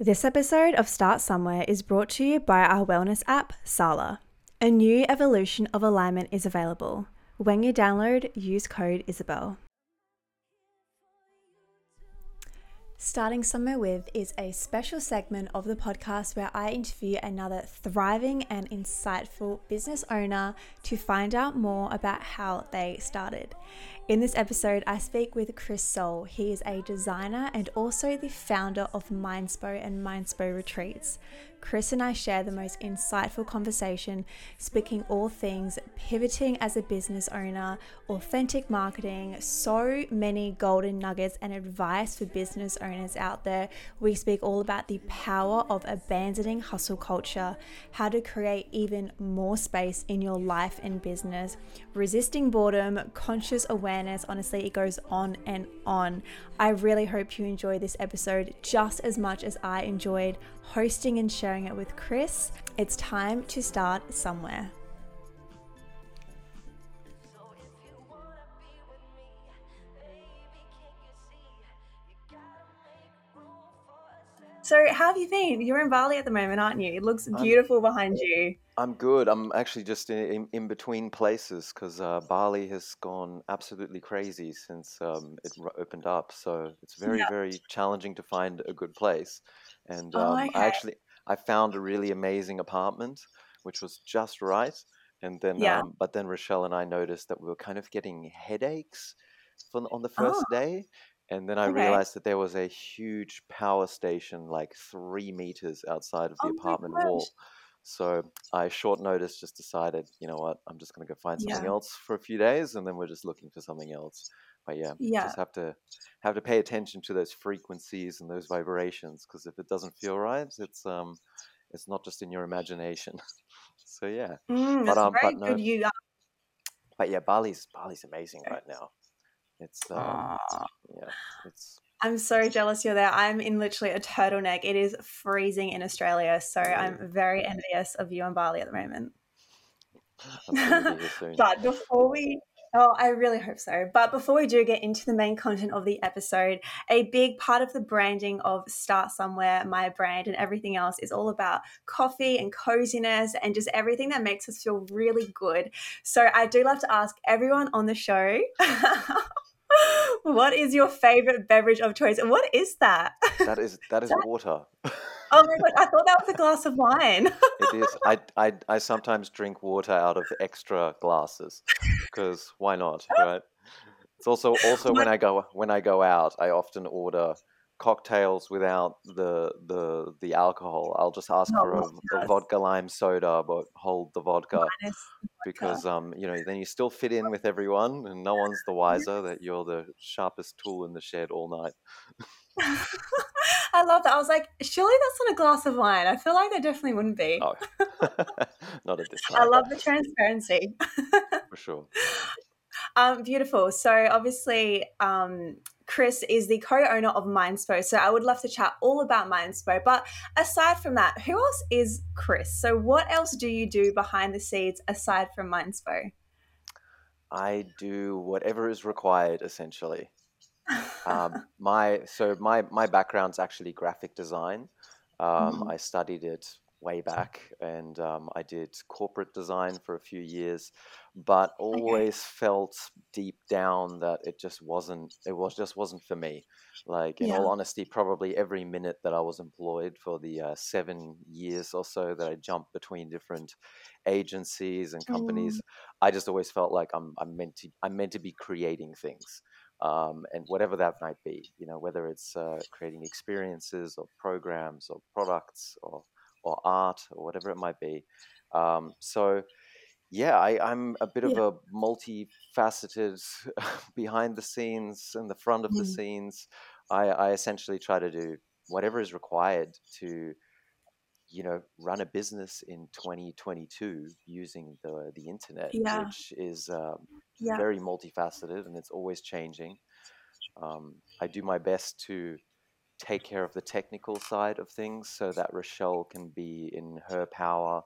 This episode of Start Somewhere is brought to you by our wellness app, Sala. A new evolution of alignment is available. When you download, use code Isabelle. Starting Somewhere With is a special segment of the podcast where I interview another thriving and insightful business owner to find out more about how they started. In this episode, I speak with Chris Soll. He is a designer and also the founder of Mindspo and Mindspo Retreats. Chris and I share the most insightful conversation, speaking all things pivoting as a business owner, authentic marketing, so many golden nuggets and advice for business owners out there. We speak all about the power of abandoning hustle culture, how to create even more space in your life and business, resisting boredom, conscious awareness. Honestly, it goes on and on. I really hope you enjoy this episode just as much as I enjoyed hosting and sharing it with Chris. It's time to start somewhere. So, how have you been? You're in Bali at the moment, aren't you? It looks beautiful behind you. I'm good. I'm actually just in, in, between places because uh, Bali has gone absolutely crazy since um, it opened up. So, it's very, yep. very challenging to find a good place. And oh, um, oh, okay. I actually I found a really amazing apartment, which was just right. And then, yeah. um, but then Rochelle and I noticed that we were kind of getting headaches from, on the first oh. day. And then I okay. realized that there was a huge power station like three meters outside of the oh apartment wall. So I short notice just decided, you know what, I'm just going to go find something yeah. else for a few days, and then we're just looking for something else. But yeah, yeah. just have to have to pay attention to those frequencies and those vibrations because if it doesn't feel right, it's um, it's not just in your imagination. so yeah, mm, but um, but no, you, uh but yeah, Bali's Bali's amazing right now. It's um, yeah, it's I'm so jealous you're there. I'm in literally a turtleneck. It is freezing in Australia, so I'm very envious of you in Bali at the moment. but before we Oh, I really hope so. But before we do get into the main content of the episode, a big part of the branding of Start Somewhere, my brand, and everything else is all about coffee and coziness and just everything that makes us feel really good. So I do love to ask everyone on the show. what is your favorite beverage of choice and what is that that is that is water oh my god, I thought that was a glass of wine. it is. I, I I sometimes drink water out of extra glasses because why not, right? It's also also when I go when I go out, I often order cocktails without the the the alcohol. I'll just ask for a, a, vodka lime soda, but hold the vodka because um you know then you still fit in with everyone, and no one's the wiser that you're the sharpest tool in the shed all night. I love that. I was like, surely that's not a glass of wine. I feel like there definitely wouldn't be. Oh, not at this time. I love the transparency. For sure. Um, beautiful. So obviously, um, Chris is the co-owner of Mindspo. So I would love to chat all about Mindspo. But aside from that, who else is Chris? So what else do you do behind the scenes aside from Mindspo? I do whatever is required, essentially um, my so my my background's actually graphic design. Um, mm-hmm. I studied it way back, and um, I did corporate design for a few years, but always okay. felt deep down that it just wasn't. It was just wasn't for me. Like in yeah. all honesty, probably every minute that I was employed for the uh, seven years or so that I jumped between different agencies and companies, mm. I just always felt like I'm I'm meant to I'm meant to be creating things um, and whatever that might be, you know, whether it's uh, creating experiences or programs or products or, or art or whatever it might be. Um, so, yeah, I, am a bit yeah. of a multifaceted behind the scenes and the front of mm. the scenes. I, I essentially try to do whatever is required to you know run a business in 2022 using the the internet yeah. which is um, yeah. very multifaceted and it's always changing um, i do my best to take care of the technical side of things so that rochelle can be in her power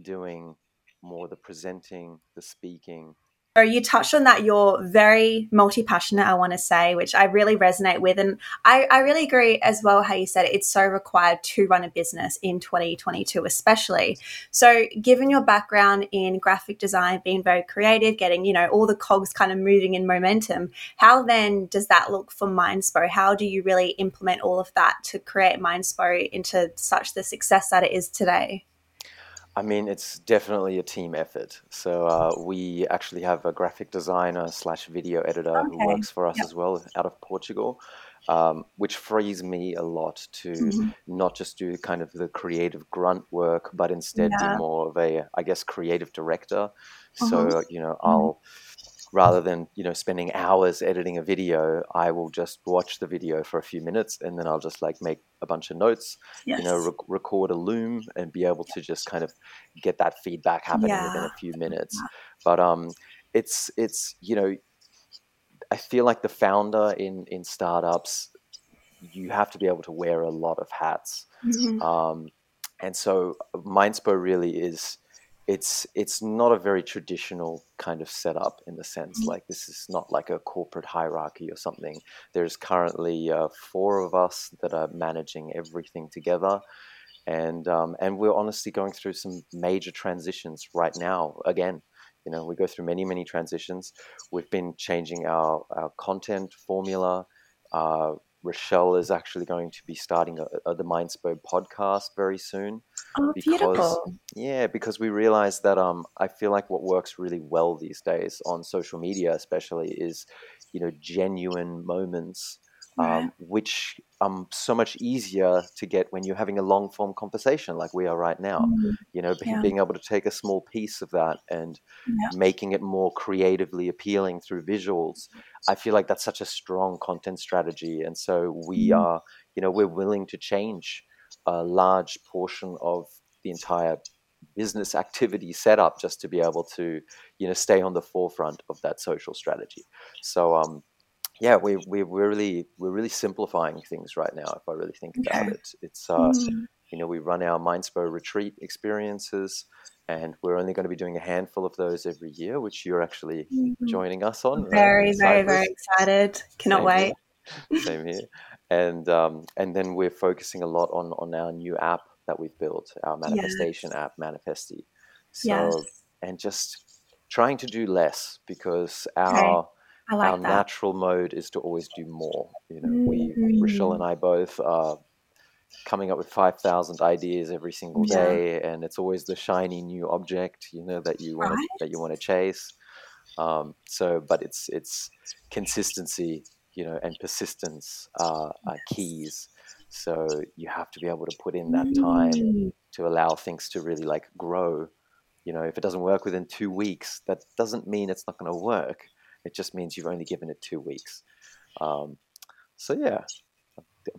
doing more the presenting the speaking you touched on that you're very multi-passionate i want to say which i really resonate with and I, I really agree as well how you said it, it's so required to run a business in 2022 especially. So given your background in graphic design being very creative getting you know all the cogs kind of moving in momentum how then does that look for mindspo? How do you really implement all of that to create mindspo into such the success that it is today I mean, it's definitely a team effort. So uh, we actually have a graphic designer slash video editor who works for us yep as well out of Portugal, um, which frees me a lot to hmm not just do kind of the creative grunt work, but instead be yeah more of a, I guess, creative director. uh-huh. So, you know, Mhm. I'll rather than you know spending hours editing a video i will just watch the video for a few minutes and then i'll just like make a bunch of notes you know rec- record a loom and be able to just kind of get that feedback happening within a few minutes. but um it's it's you know i feel like the founder in in startups you have to be able to wear a lot of hats. Mm-hmm. um and so mindspo really is it's it's not a very traditional kind of setup in the sense like this is not like a corporate hierarchy or something. There's currently uh, four of us that are managing everything together. And um, and we're honestly going through some major transitions right now. Again you know we go through many many transitions. We've been changing our, our content formula uh, rochelle is actually going to be starting a, a, the mindspo podcast very soon oh because beautiful. yeah because we realize that um i feel like what works really well these days on social media especially is you know genuine moments um, which um so much easier to get when you're having a long form conversation like we are right now Mm. you know yeah being able to take a small piece of that and yeah making it more creatively appealing through visuals i feel like that's such a strong content strategy and so we Mm. are you know we're willing to change a large portion of the entire business activity setup just to be able to you know stay on the forefront of that social strategy so um yeah we, we we're really we're really simplifying things right now if i really think about okay it. It's uh Mm. you know we run our mindspo retreat experiences and we're only going to be doing a handful of those every year which you're actually Mhm. joining us on uh, very very very excited. Cannot same here. wait. Same here. And um, and then we're focusing a lot on on our new app that we've built, our manifestation yes. app, Manifesty. yes. So and just trying to do less because okay our i our that natural mode is to always do more. You know, we Rochelle and. I both are coming up with five thousand ideas every single yeah day, and it's always the shiny new object, you know, that you want to right that you want to chase. Um, so, but it's it's consistency, you know, and persistence are, are keys. So you have to be able to put in that time Mm. to allow things to really like grow. You know, if it doesn't work within two weeks, that doesn't mean it's not going to work. It just means you've only given it two weeks. Um, so yeah,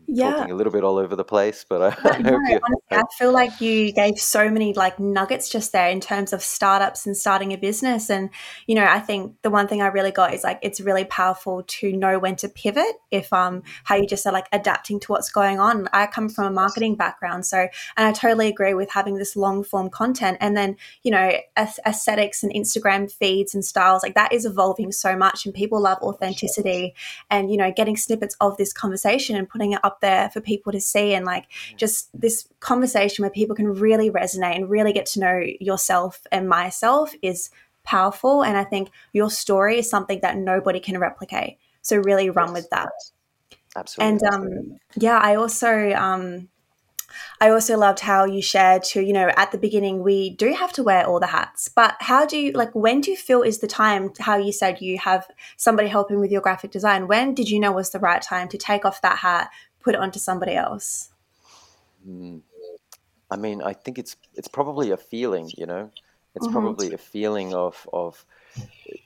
yeah. talking a little bit all over the place, but I, But I no, honestly, I feel like you gave so many like nuggets just there in terms of startups and starting a business. And, you know, I think the one thing I really got is like it's really powerful to know when to pivot if um how you just said like adapting to what's going on. I come from a marketing background, so and I totally agree with having this long form content. And then, you know, aesthetics and Instagram feeds and styles, like that is evolving so much and people love authenticity. And, you know, getting snippets of this conversation and putting it up there for people to see and like just this conversation where people can really resonate and really get to know yourself and myself is powerful. And I think your story is something that nobody can replicate. So really run yes, with that. absolutely. And um, yeah, I also um, I also loved how you shared to, you know, at the beginning, we do have to wear all the hats, but how do you, like, when do you feel is the time, how you said you have somebody helping with your graphic design? When did you know was the right time to take off that hat, put it onto somebody else? Mm. I mean, I think it's it's probably a feeling, you know. It's hmm probably a feeling of of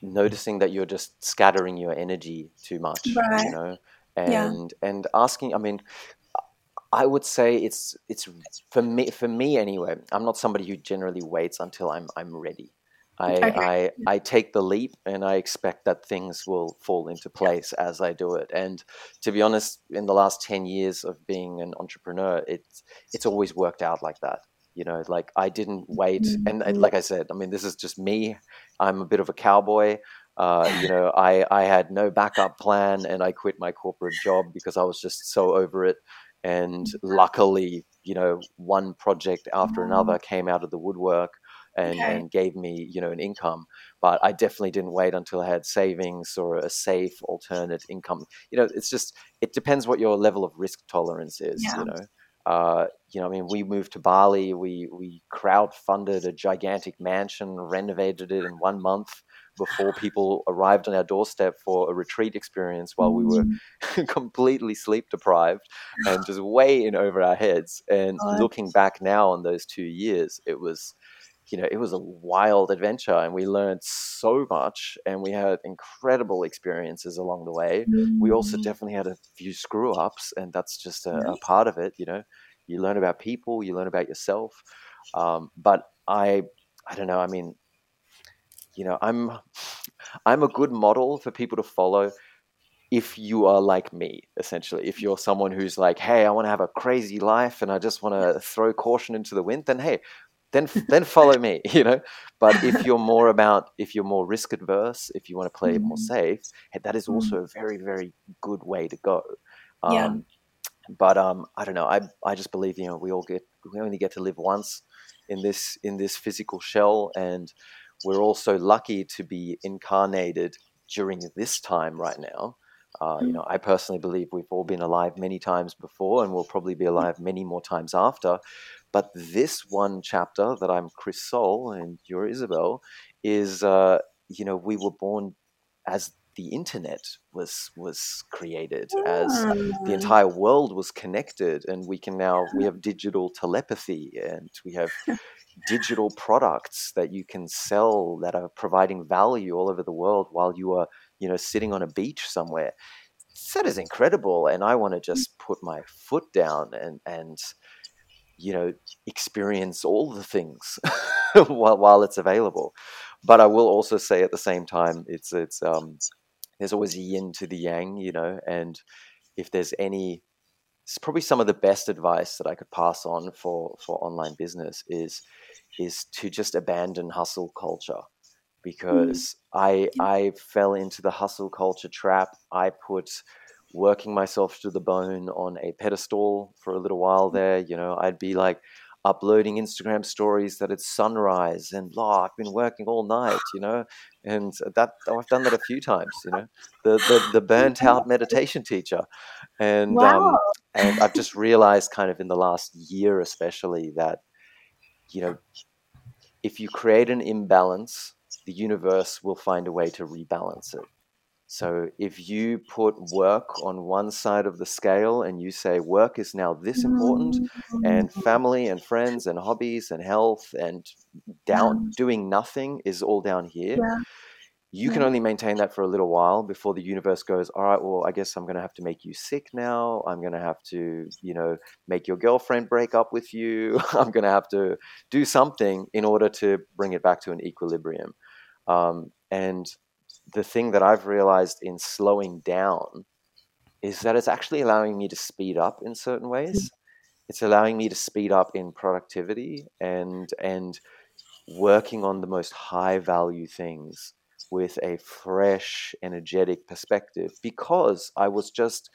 noticing that you're just scattering your energy too much, you Right. know, Yeah. and and asking. I mean, I would say it's it's for me for me anyway. I'm not somebody who generally waits until I'm I'm ready. I Okay. I I take the leap and I expect that things will fall into Yeah. place as I do it. And to be honest, in the last 10 years of being an entrepreneur, it's it's always worked out like that. You know, like I didn't wait, and, and like I said, I mean, this is just me. I'm a bit of a cowboy. Uh, you know, I, I had no backup plan and I quit my corporate job because I was just so over it. And luckily, you know, one project after another came out of the woodwork and, okay. and gave me, you know, an income. But I definitely didn't wait until I had savings or a safe alternate income. You know, it's just, it depends what your level of risk tolerance is, yeah. you know. Uh, you know, I mean, we moved to Bali. We we crowd funded a gigantic mansion, renovated it in one month, before people arrived on our doorstep for a retreat experience while we were mm. completely sleep deprived and just way in over our heads. And looking back now on those two years, it was, you know, it was a wild adventure and we learned so much and we had incredible experiences along the way. We also mm. definitely had a few screw ups and that's just a, a part of it, you know. You learn about people, you learn about yourself. Um, but I, I don't know. I mean, you know, I'm I'm a good model for people to follow if you are like me, essentially. If you're someone who's like, hey, I want to have a crazy life and I just want to throw caution into the wind, then hey, then then follow me, you know. But if you're more about if you're more risk adverse, if you want to play it more mm-hmm. safe, hey, that is mm-hmm. also a very very good way to go. Um, yeah. But um, I don't know. I I just believe you know we all get we only get to live once in this in this physical shell and we're also lucky to be incarnated during this time right now. Uh, you mm. know, I personally believe we've all been alive many times before, and we'll probably be alive many more times after. But this one chapter that I'm Chris Soll and you're Isabelle is, uh, you know, we were born as the internet was was created, as the ah. entire world was connected, and we can now we have digital telepathy, and we have digital products that you can sell that are providing value all over the world while you are, you know, sitting on a beach somewhere. That is incredible, and I want to mm. just put my foot down and and you know experience all the things while while it's available. But I will also say at the same time, it's it's um, there's always a yin to the yang, you know, and if there's any it's probably some of the best advice that I could pass on for for online business is is to just abandon hustle culture mm. because mm. I I fell into the hustle culture trap. I put working myself to the bone on a pedestal for a little while mm. there. You know, I'd be like uploading Instagram stories that it's sunrise and oh, I've been working all night, you know, and that I've done that a few times, you know, the the, the burnt out meditation teacher, and wow. um, and I've just realized kind of in the last year especially that you know, if you create an imbalance, the universe will find a way to rebalance it. So if you put work on one side of the scale and you say work is now this important and family and friends and hobbies and health and down doing nothing is all down here, yeah you can only maintain that for a little while before the universe goes all right well i guess i'm going to have to make you sick now. I'm going to have to you know make your girlfriend break up with you. I'm going to have to do something in order to bring it back to an equilibrium. Um, and the thing that i've realized in slowing down is that it's actually allowing me to speed up in certain ways. It's allowing me to speed up in productivity and and working on the most high value things with a fresh, energetic perspective because I was just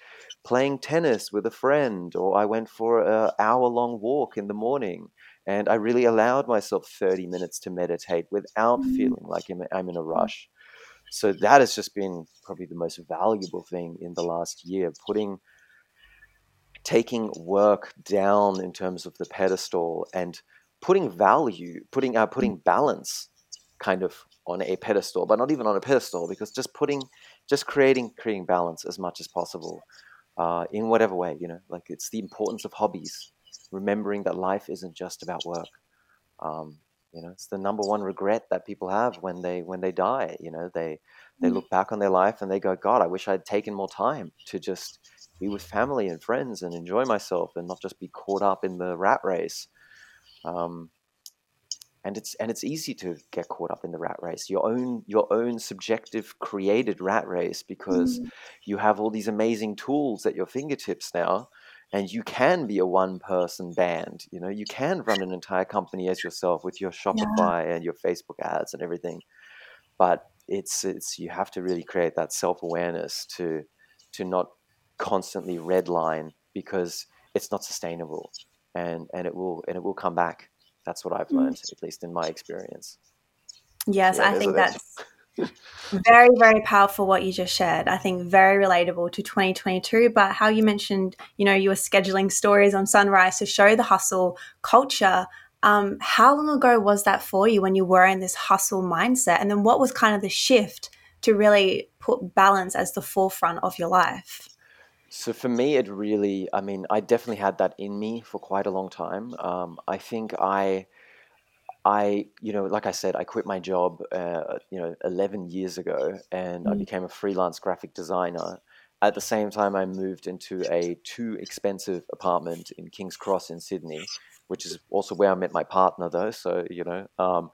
playing tennis with a friend or I went for an hour long walk in the morning and I really allowed myself 30 minutes to meditate without mm. feeling like I'm in a rush. So that has just been probably the most valuable thing in the last year, putting taking work down in terms of the pedestal and putting value, putting uh, putting balance kind of on a pedestal, but not even on a pedestal, because just putting, just creating, creating balance as much as possible, uh, in whatever way, you know, like it's the importance of hobbies, remembering that life isn't just about work. Um, you know, it's the number one regret that people have when they when they die. You know, they they mm. look back on their life and they go, God, I wish I'd taken more time to just be with family and friends and enjoy myself and not just be caught up in the rat race. Um, and it's and it's easy to get caught up in the rat race your own your own subjective created rat race because mm. you have all these amazing tools at your fingertips now and you can be a one person band you know you can run an entire company as yourself with your shopify yeah. and your facebook ads and everything but it's it's you have to really create that self-awareness to to not constantly redline because it's not sustainable and and it will and it will come back that's what i've mm. learned at least in my experience. Yes yeah, i think that's very very powerful what you just shared. I think very relatable to 2022 but how you mentioned you know you were scheduling stories on sunrise to show the hustle culture um, how long ago was that for you when you were in this hustle mindset? And then what was kind of the shift to really put balance as the forefront of your life so for me it really i mean i definitely had that in me for quite a long time um, i think i I, you know, like I said, I quit my job, uh, you know, 11 years ago and I mm. became a freelance graphic designer. At the same time, I moved into a too expensive apartment in King's Cross in Sydney, which is also where I met my partner, though. So, you know, um,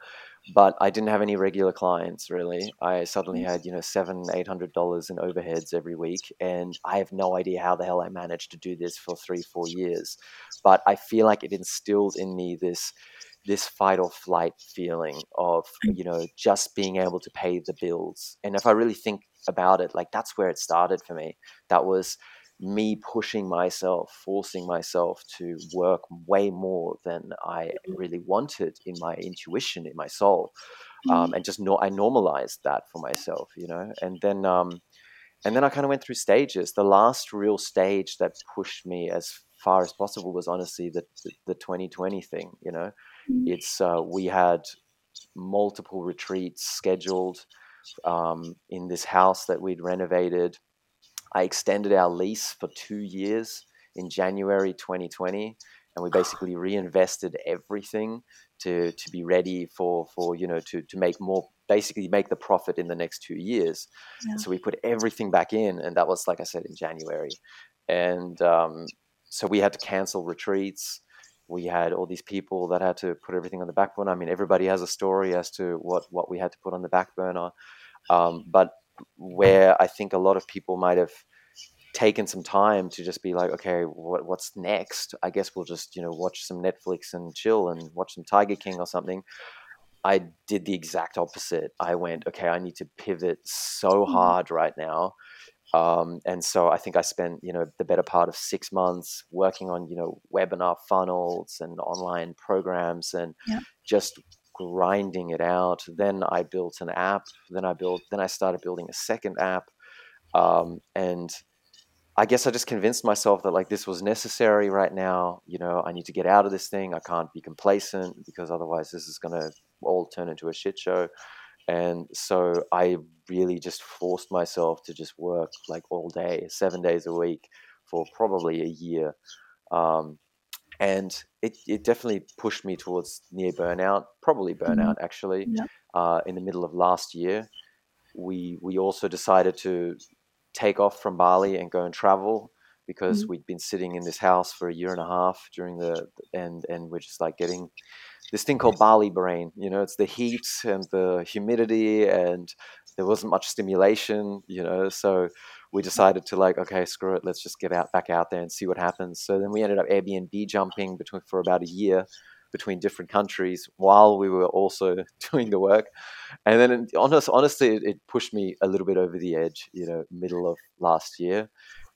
but I didn't have any regular clients really. I suddenly had, you know, seven, eight hundred dollars in overheads every week, and I have no idea how the hell I managed to do this for three, four years. But I feel like it instilled in me this this fight or flight feeling of mm. you know just being able to pay the bills and if i really think about it like that's where it started for me that was me pushing myself forcing myself to work way more than i mm-hmm. really wanted in my intuition in my soul um, mm-hmm. and just no, i normalized that for myself you know and then um, and then i kind of went through stages the last real stage that pushed me as far as possible was honestly the, the, the 2020 thing you know it's uh, we had multiple retreats scheduled um, in this house that we'd renovated. I extended our lease for two years in January 2020, and we basically reinvested everything to to be ready for for you know to to make more basically make the profit in the next two years. Yeah. So we put everything back in, and that was like I said in January, and um, so we had to cancel retreats we had all these people that had to put everything on the back burner. I mean, everybody has a story as to what what we had to put on the back burner, um, but where I think a lot of people might have taken some time to just be like, okay, what, what's next? I guess we'll just you know watch some Netflix and chill and watch some Tiger King or something. I did the exact opposite. I went, okay, I need to pivot so mm-hmm. hard right now um, and so I think I spent, you know, the better part of six months working on, you know, webinar funnels and online programs and yeah. just grinding it out. Then I built an app. Then I built. Then I started building a second app. Um, and I guess I just convinced myself that like this was necessary right now. You know, I need to get out of this thing. I can't be complacent because otherwise this is going to all turn into a shit show and so I really just forced myself to just work like all day, seven days a week, for probably a year, um, and it, it definitely pushed me towards near burnout, probably mm-hmm. burnout mm-hmm. actually. Uh, in the middle of last year, we we also decided to take off from Bali and go and travel because mm-hmm. we'd been sitting in this house for a year and a half during the and and we're just like getting this thing called Bali brain. You know, it's the heat and the humidity, and there wasn't much stimulation. You know, so we decided to like, okay, screw it, let's just get out back out there and see what happens. So then we ended up Airbnb jumping between for about a year between different countries while we were also doing the work. And then, honest, honestly, it pushed me a little bit over the edge. You know, middle of last year,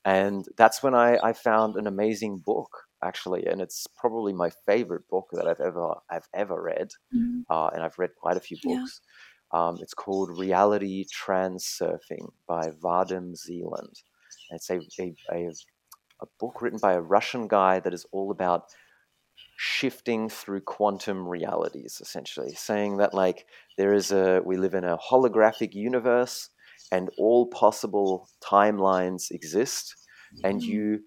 and that's when I, I found an amazing book actually, and it's probably my favorite book that I've ever I've ever read, mm-hmm. uh, and I've read quite a few books. Yeah. Um, it's called Reality Transurfing by Vadim Zeland. it's a, a, a, a book written by a Russian guy that is all about shifting through quantum realities, essentially saying that like there is a we live in a holographic universe and all possible timelines exist, and you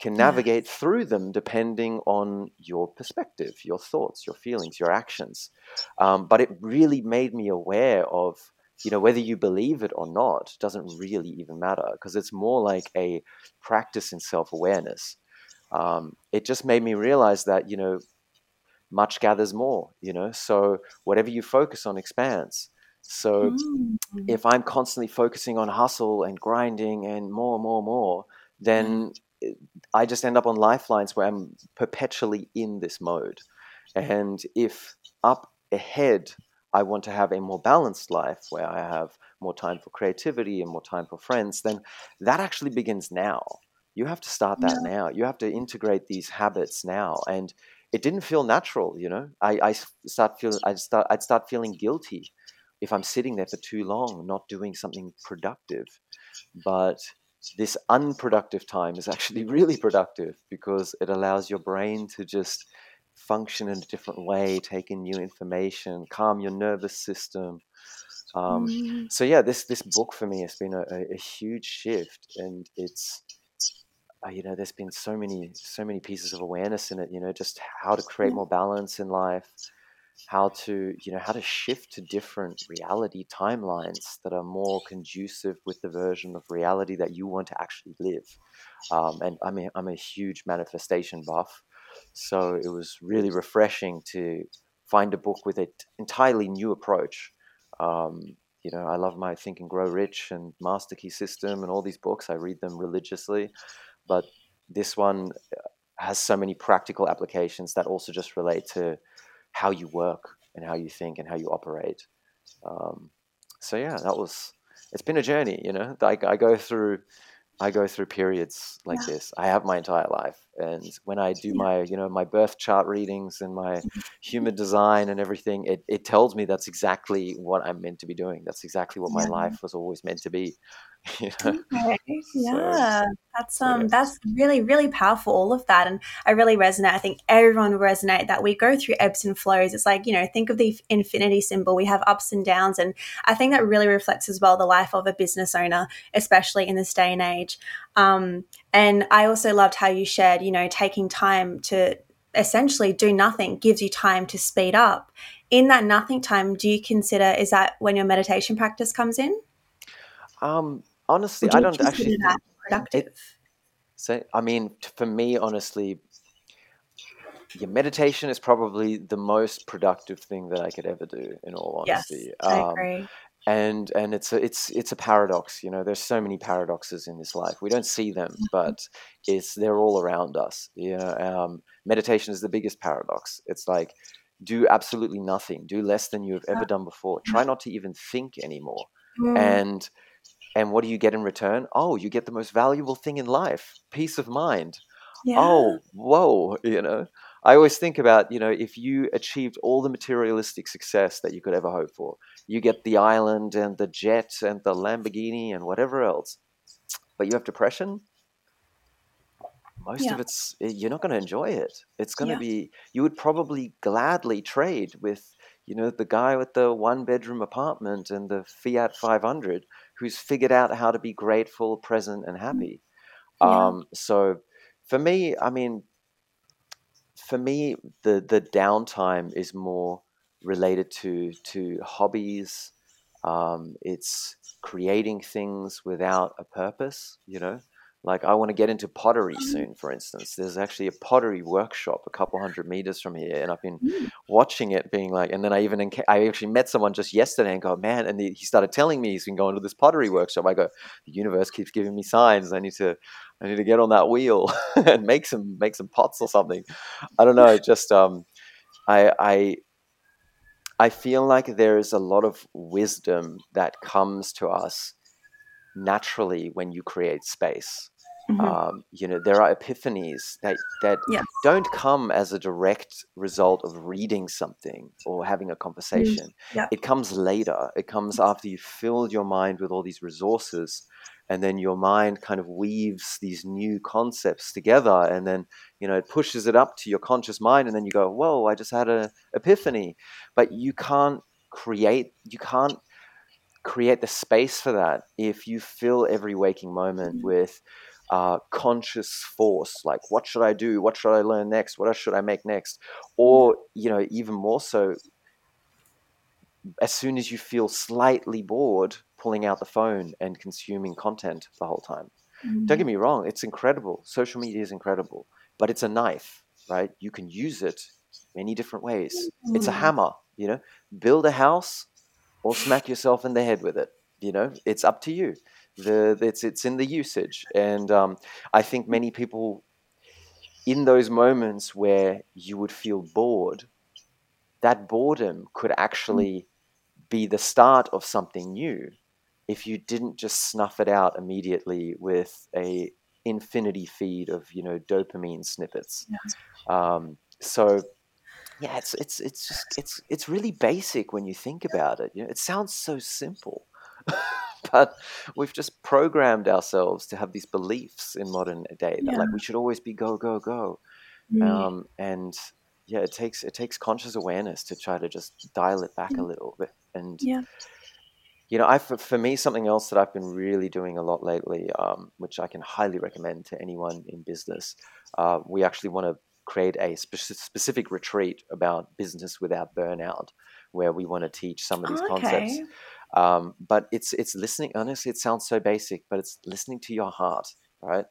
can navigate through them depending on your perspective, your thoughts, your feelings, your actions. Um, but it really made me aware of, you know, whether you believe it or not doesn't really even matter because it's more like a practice in self awareness. Um, it just made me realize that, you know, much gathers more, you know, so whatever you focus on expands. So mm-hmm. if I'm constantly focusing on hustle and grinding and more, more, more, then I just end up on lifelines where I'm perpetually in this mode. And if up ahead, I want to have a more balanced life where I have more time for creativity and more time for friends, then that actually begins now. You have to start that yeah. now. You have to integrate these habits now. And it didn't feel natural, you know. I, I start feeling I start I'd start feeling guilty if I'm sitting there for too long, not doing something productive. But this unproductive time is actually really productive because it allows your brain to just function in a different way, take in new information, calm your nervous system. Um, mm. So yeah, this this book for me has been a, a huge shift, and it's uh, you know there's been so many so many pieces of awareness in it. You know, just how to create more balance in life, how to you know how to shift to different reality timelines that are more conducive with the version of reality that you want to actually live. Um, and I mean, I'm a huge manifestation buff. So it was really refreshing to find a book with an entirely new approach. Um, you know, I love my Think and Grow Rich and Master Key System and all these books. I read them religiously, but this one uh, has so many practical applications that also just relate to how you work and how you think and how you operate. Um, so yeah, that was. It's been a journey, you know. I, I go through I go through periods like yeah. this. I have my entire life, and when I do yeah. my, you know, my birth chart readings and my mm-hmm. human design and everything, it, it tells me that's exactly what I'm meant to be doing. That's exactly what my life was always meant to be. You know? Okay. Yeah, so, that's um, yeah. that's really really powerful. All of that, and I really resonate. I think everyone will resonate that we go through ebbs and flows. It's like you know, think of the infinity symbol. We have ups and downs, and I think that really reflects as well the life of a business owner, especially in this day and age. Um, and I also loved how you shared, you know, taking time to essentially do nothing gives you time to speed up. In that nothing time, do you consider is that when your meditation practice comes in? Um, honestly, I don't actually that productive. It, so, I mean, for me, honestly, your meditation is probably the most productive thing that I could ever do. In all honesty, yes, I um, agree and and it's a it's it's a paradox you know there's so many paradoxes in this life we don't see them mm-hmm. but it's they're all around us you know um, meditation is the biggest paradox it's like do absolutely nothing do less than you have ever done before try mm-hmm. not to even think anymore mm. and and what do you get in return oh you get the most valuable thing in life peace of mind yeah. oh whoa you know I always think about, you know, if you achieved all the materialistic success that you could ever hope for, you get the island and the jet and the Lamborghini and whatever else, but you have depression, most yeah. of it's eh, you're not going to enjoy it. It's going to yeah. be you would probably gladly trade with you know the guy with the one bedroom apartment and the Fiat 500 who's figured out how to be grateful, present, and mm. happy. Yeah. Um, so for me, I mean, for me, the the downtime is more related to to hobbies. Um, it's creating things without a purpose. You know, like I want to get into pottery mm-hmm. soon. For instance, there's actually a pottery workshop a couple hundred meters from here, and I've been mm. watching it, being like, and then I even I actually met someone just yesterday and go, man, and he started telling me he's been going to this pottery workshop. I go, the universe keeps giving me signs. I need to I need to get on that wheel and make some make some pots or something. I don't know. Just um, I I I feel like there is a lot of wisdom that comes to us naturally when you create space. Mm-hmm. Um, you know, there are epiphanies that that yes. don't come as a direct result of reading something or having a conversation. Mm-hmm. Yeah. It comes later. It comes after you've filled your mind with all these resources and then your mind kind of weaves these new concepts together and then you know it pushes it up to your conscious mind and then you go whoa i just had an epiphany but you can't create you can't create the space for that if you fill every waking moment mm-hmm. with uh, conscious force like what should i do what should i learn next what should i make next or you know even more so as soon as you feel slightly bored pulling out the phone and consuming content the whole time. Mm-hmm. Don't get me wrong, it's incredible. Social media is incredible, but it's a knife, right? You can use it many different ways. Mm-hmm. It's a mm. hammer, you know? Build a house or smack yourself in the head with it, you know? It's up to you. The it's it's in the usage, and um, I think many people in those moments where you would feel bored, that boredom could actually be the start of something new if you didn't just snuff it out immediately with a infinity feed of you know dopamine snippets. Yeah. Um, so yeah, it's it's it's just it's it's really basic when you think about it. You know, it sounds so simple, but we've just programmed ourselves to have these beliefs in modern day that yeah. like we should always be go go go, mm. um, and yeah, it takes it takes conscious awareness to try to just dial it back mm. a little bit and yeah you know, I for, for me something else that I've been really doing a lot lately, um, which I can highly recommend to anyone in business. Uh, we actually want to create a spe- specific retreat about business without burnout, where we want to teach some of these okay. concepts. Um, but it's it's listening. Honestly, it sounds so basic, but it's listening to your heart, right?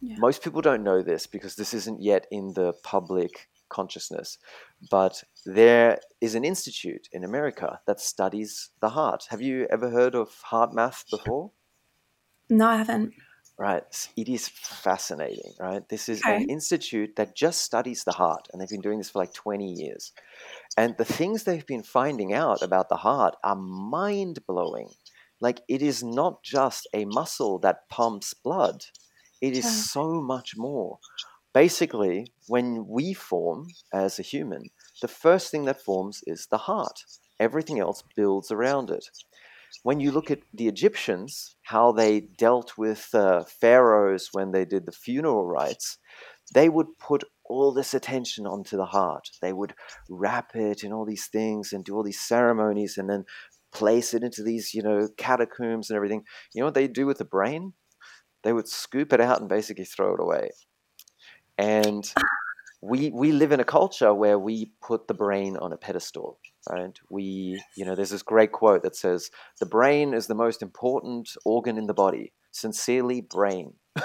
Yeah. Most people don't know this because this isn't yet in the public consciousness. But there is an institute in America that studies the heart. Have you ever heard of HeartMath before? No, I haven't. Right. It is fascinating, right? This is okay. an institute that just studies the heart, and they've been doing this for like 20 years. And the things they've been finding out about the heart are mind blowing. Like, it is not just a muscle that pumps blood, it is so much more basically, when we form as a human, the first thing that forms is the heart. Everything else builds around it. When you look at the Egyptians, how they dealt with uh, pharaohs when they did the funeral rites, they would put all this attention onto the heart. They would wrap it in all these things and do all these ceremonies and then place it into these, you know, catacombs and everything. You know what they do with the brain? They would scoop it out and basically throw it away. And we we live in a culture where we put the brain on a pedestal right? We you know there's this great quote that says the brain is the most important organ in the body sincerely brain.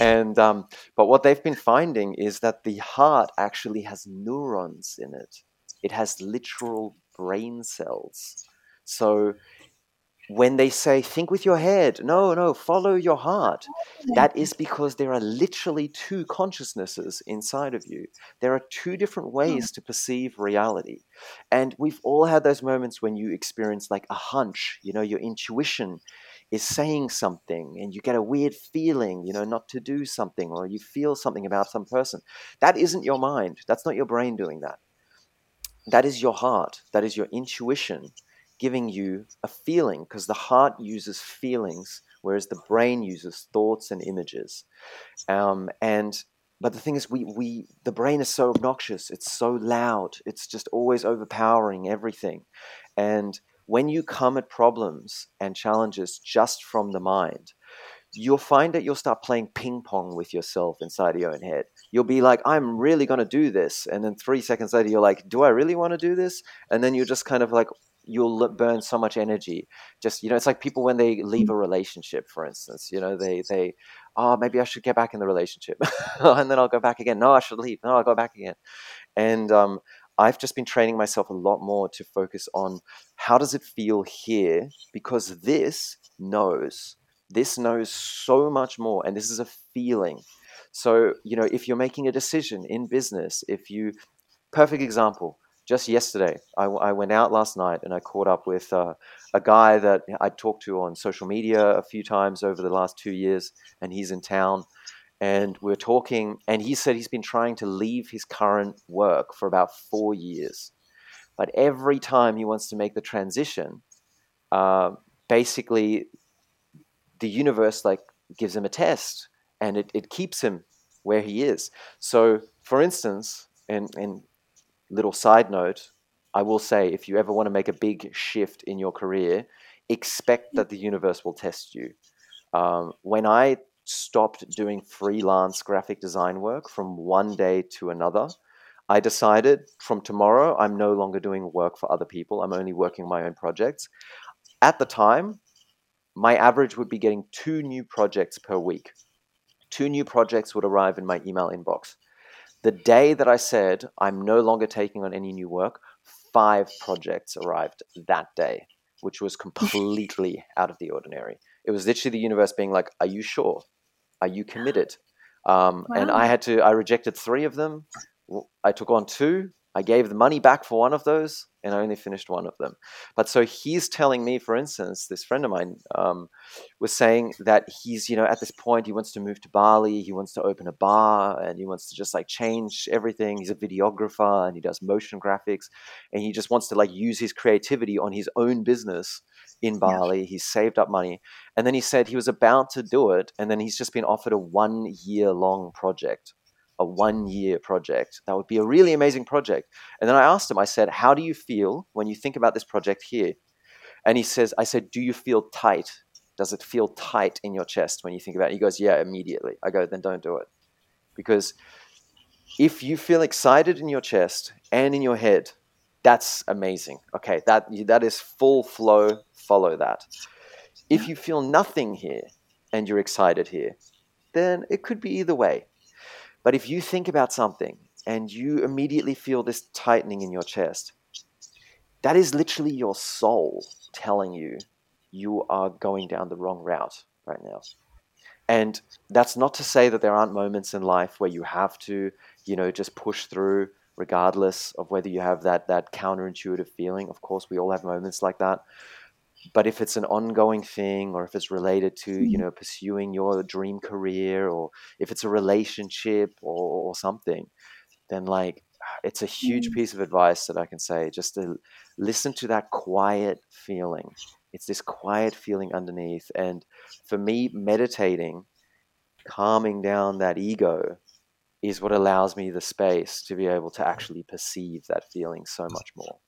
And um, but what they've been finding is that the heart actually has neurons in it. It has literal brain cells. So when they say think with your head. No no follow your heart. That is because there are literally two consciousnesses inside of you. There are two different hmm. ways to perceive reality. And we've all had those moments when you experience like a hunch you know your intuition is saying something and you get a weird feeling you know not to do something or you feel something about some person. That isn't your mind. That's not your brain doing that. That is your heart. That is your intuition giving you a feeling because the heart uses feelings, whereas the brain uses thoughts and images. Um, and but the thing is, we we the brain is so obnoxious. It's so loud. It's just always overpowering everything. And when you come at problems and challenges just from the mind, you'll find that you'll start playing ping pong with yourself inside your own head. You'll be like, I'm really going to do this. And then three seconds later, you're like, do I really want to do this? And then you're just kind of like, you'll burn so much energy. Just you know it's like people when they leave mm. a relationship for instance you know they they oh maybe i should get back in the relationship and then i'll go back again. No i should leave. No i'll go back again. And um, i've just been training myself a lot more to focus on how does it feel here because this knows this knows so much more and this is a feeling. So you know if you're making a decision in business if you perfect example just yesterday, I, I, went out last night and I caught up with uh, a guy that I talked to on social media a few times over the last two years, and he's in town. And we are talking, and he said he's been trying to leave his current work for about four years. But every time he wants to make the transition, uh, basically, the universe like gives him a test, and it, it keeps him where he is. So, for instance, and, and little side note, I will say if you ever want to make a big shift in your career, expect that the universe will test you. Um, when I stopped doing freelance graphic design work from one day to another, I decided from tomorrow I'm no longer doing work for other people. I'm only working my own projects. At the time, my average would be getting two new projects per week. Two new projects would arrive in my email inbox. The day that I said I'm no longer taking on any new work, five projects arrived that day. which was completely out of the ordinary. It was literally the universe being like, "Are you sure? Are you committed?" Um, wow. And I had to. I rejected three of them. I took on two. I gave the money back for one of those, and I only finished one of them. But so he's telling me, for instance, this friend of mine um, was saying that he's, you know, at this point he wants to move to Bali, he wants to open a bar, and he wants to just like change everything. He's a videographer and he does motion graphics, and he just wants to like use his creativity on his own business in Bali. Yeah. He's saved up money, and then he said he was about to do it, and then he's just been offered a one year long project a one year project. That would be a really amazing project. And then I asked him, I said, How do you feel when you think about this project here? And he says, I said, Do you feel tight? Does it feel tight in your chest when you think about it? He goes, Yeah, immediately. I go, Then don't do it. Because if you feel excited in your chest and in your head, that's amazing. Okay, that that is full flow. Follow that. If you feel nothing here and you're excited here, then it could be either way. But if you think about something and you immediately feel this tightening in your chest, that is literally your soul telling you you are going down the wrong route right now. And that's not to say that there aren't moments in life where you have to, you know, just push through regardless of whether you have that that counterintuitive feeling. Of course, we all have moments like that but if it's an ongoing thing or if it's related to you mm-hmm. know pursuing your dream career or if it's a relationship or, or something then like it's a huge mm-hmm. piece of advice that i can say just to listen to that quiet feeling it's this quiet feeling underneath and for me meditating calming down that ego is what allows me the space to be able to actually perceive that feeling so much more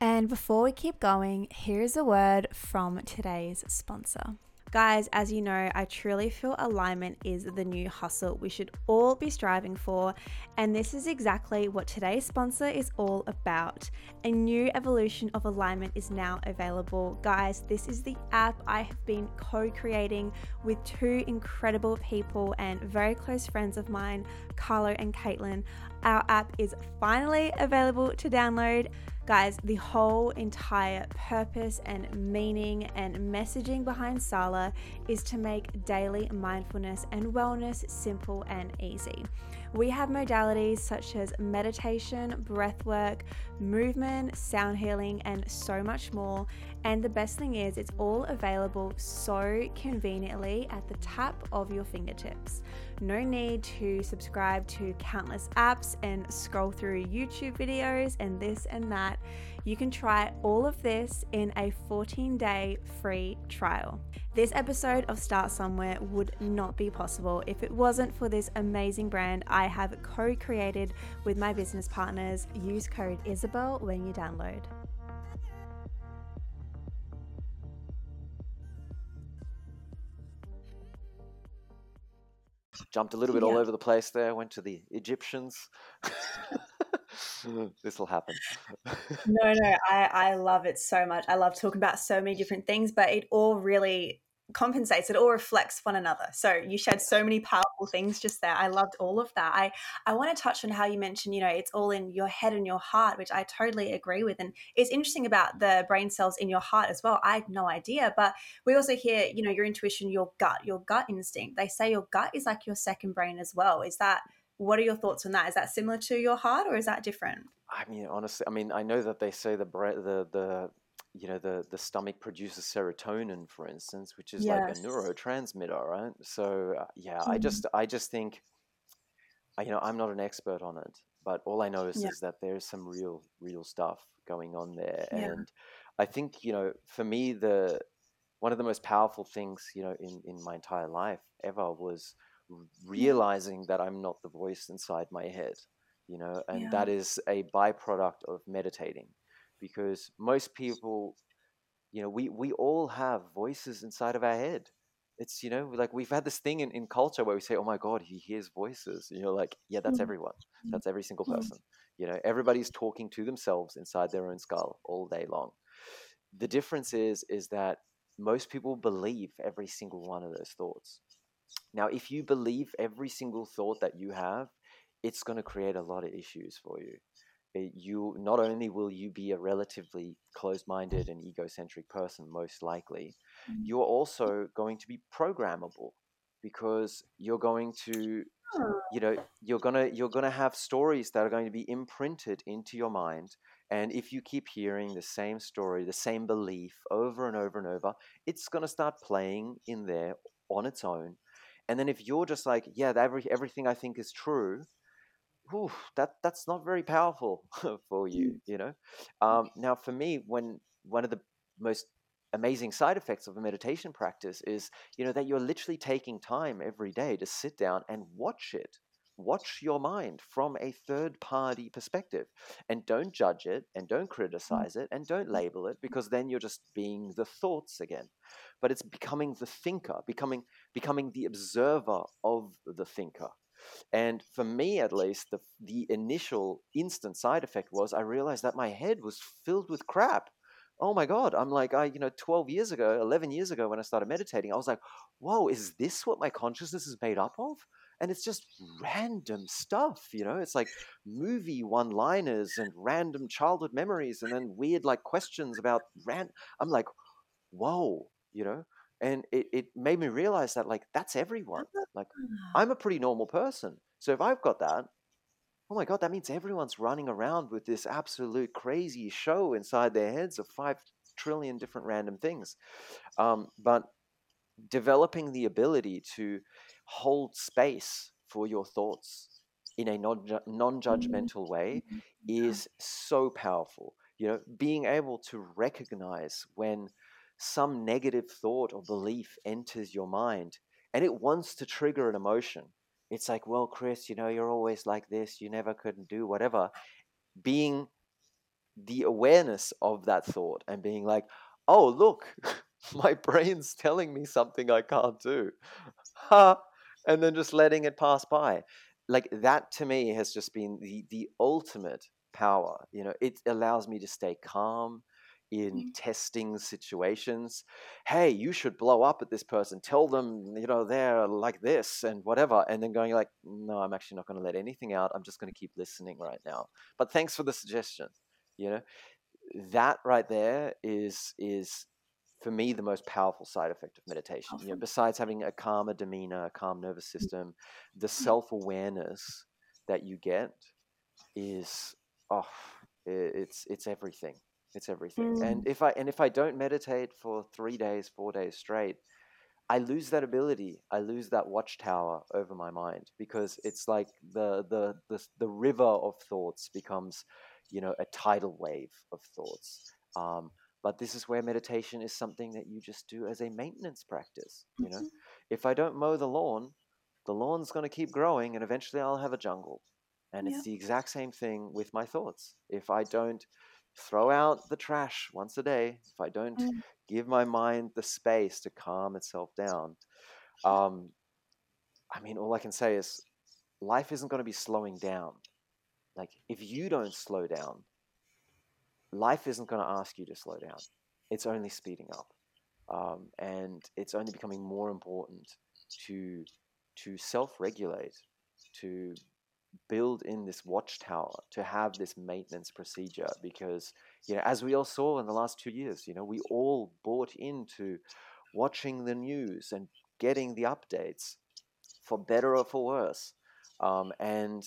and before we keep going, here's a word from today's sponsor. Guys, as you know, I truly feel alignment is the new hustle we should all be striving for, and this is exactly what today's sponsor is all about. A new evolution of alignment is now available. Guys, this is the app I have been co creating with two incredible people and very close friends of mine, Carlo and Caitlin. Our app is finally available to download. Guys, the whole entire purpose and meaning and messaging behind Sala is to make daily mindfulness and wellness simple and easy. We have modalities such as meditation, breath work, movement, sound healing, and so much more. And the best thing is, it's all available so conveniently at the tap of your fingertips. No need to subscribe to countless apps and scroll through YouTube videos and this and that. You can try all of this in a 14 day free trial. This episode of Start Somewhere would not be possible if it wasn't for this amazing brand I have co created with my business partners. Use code Isabelle when you download. Jumped a little bit yeah. all over the place there, went to the Egyptians. this will happen. no, no, I, I love it so much. I love talking about so many different things, but it all really compensates it all reflects one another. So you shared so many powerful things just there. I loved all of that. I i want to touch on how you mentioned you know it's all in your head and your heart which i totally agree with and it's interesting about the brain cells in your heart as well. I had no idea but we also hear you know your intuition your gut your gut instinct. They say your gut is like your second brain as well. Is that what are your thoughts on that? Is that similar to your heart or is that different? I mean honestly i mean i know that they say the the the you know the the stomach produces serotonin for instance which is yes. like a neurotransmitter right so uh, yeah mm-hmm. i just i just think you know i'm not an expert on it but all i notice is, yeah. is that there's some real real stuff going on there yeah. and i think you know for me the one of the most powerful things you know in in my entire life ever was realizing that i'm not the voice inside my head you know and yeah. that is a byproduct of meditating because most people, you know, we, we all have voices inside of our head. It's, you know, like we've had this thing in, in culture where we say, oh my God, he hears voices. And you're like, yeah, that's mm-hmm. everyone. Mm. That's every single mm. person. You know, everybody's talking to themselves inside their own skull all day long. The difference is, is that most people believe every single one of those thoughts. Now, if you believe every single thought that you have, it's going to create a lot of issues for you you not only will you be a relatively closed-minded and egocentric person most likely Mm. you're also going to be programmable because you're going to you know you're gonna you're gonna have stories that are going to be imprinted into your mind and if you keep hearing the same story the same belief over and over and over it's going to start playing in there on its own and then if you're just like yeah that every, everything i think is true whew, that that's not very powerful for you mm. you know? Mm. Um, now for me when one of the most amazing side effects of a meditation practice is you know that you're literally taking time every day to sit down and watch it. Watch your mind from a third party perspective and don't judge it and don't mm. criticize it and don't label it because then you're just being the thoughts again. But it's becoming the thinker becoming becoming the observer of the thinker and for me at least the the initial instant side effect was i realized that my head was filled with crap. Oh my god i'm like i you know 12 years ago 11 years ago when i started meditating i was like whoa is this what my consciousness is made up of? And it's just random stuff you know? It's like movie one liners and random childhood memories and then weird like questions about ran i'm like whoa you know and it, it made me realize that like that's everyone. like i'm a pretty normal person. So if i've got that oh my god that means everyone's running around with this absolute crazy show inside their heads of five trillion different random things. Um, but developing the ability to hold space for your thoughts in a non non-judgmental way is so powerful. You know being able to recognize when some negative thought or belief enters your mind and it wants to trigger an emotion. It's like well chris you know you're always like this you never couldn't do whatever. Being the awareness of that thought and being like oh look my brain's telling me something i can't do. And then just letting it pass by. Like that to me has just been the the ultimate power you know? It allows me to stay calm in Mm. testing situations hey you should blow up at this person. Tell them you know they're like this and whatever and then going like no i'm actually not going to let anything out. I'm just going to keep listening right now. But thanks for the suggestion you know? That right there is is for me the most powerful side effect of meditation you know besides having a calmer demeanor a calm nervous system the self-awareness that you get is oh it's it's everything it's everything and Mm. if i and if i don't meditate for 3 days 4 days straight i lose that ability i lose that watchtower over my mind because it's like the the the, the river of thoughts becomes you know a tidal wave of thoughts um, but this is where meditation is something that you just do as a maintenance practice you know Mhm. if i don't mow the lawn the lawn's going to keep growing and eventually i'll have a jungle and Yeah. it's the exact same thing with my thoughts if i don't throw out the trash once a day if i don't Mm. give my mind the space to calm itself down. Um, i mean all i can say is life isn't going to be slowing down. Like if you don't slow down life isn't going to ask you to slow down. It's only speeding up. Um, and it's only becoming more important to to self-regulate to build in this watchtower to have this maintenance procedure because you know as we all saw in the last two years you know we all bought into watching the news and getting the updates for better or for worse. Um, and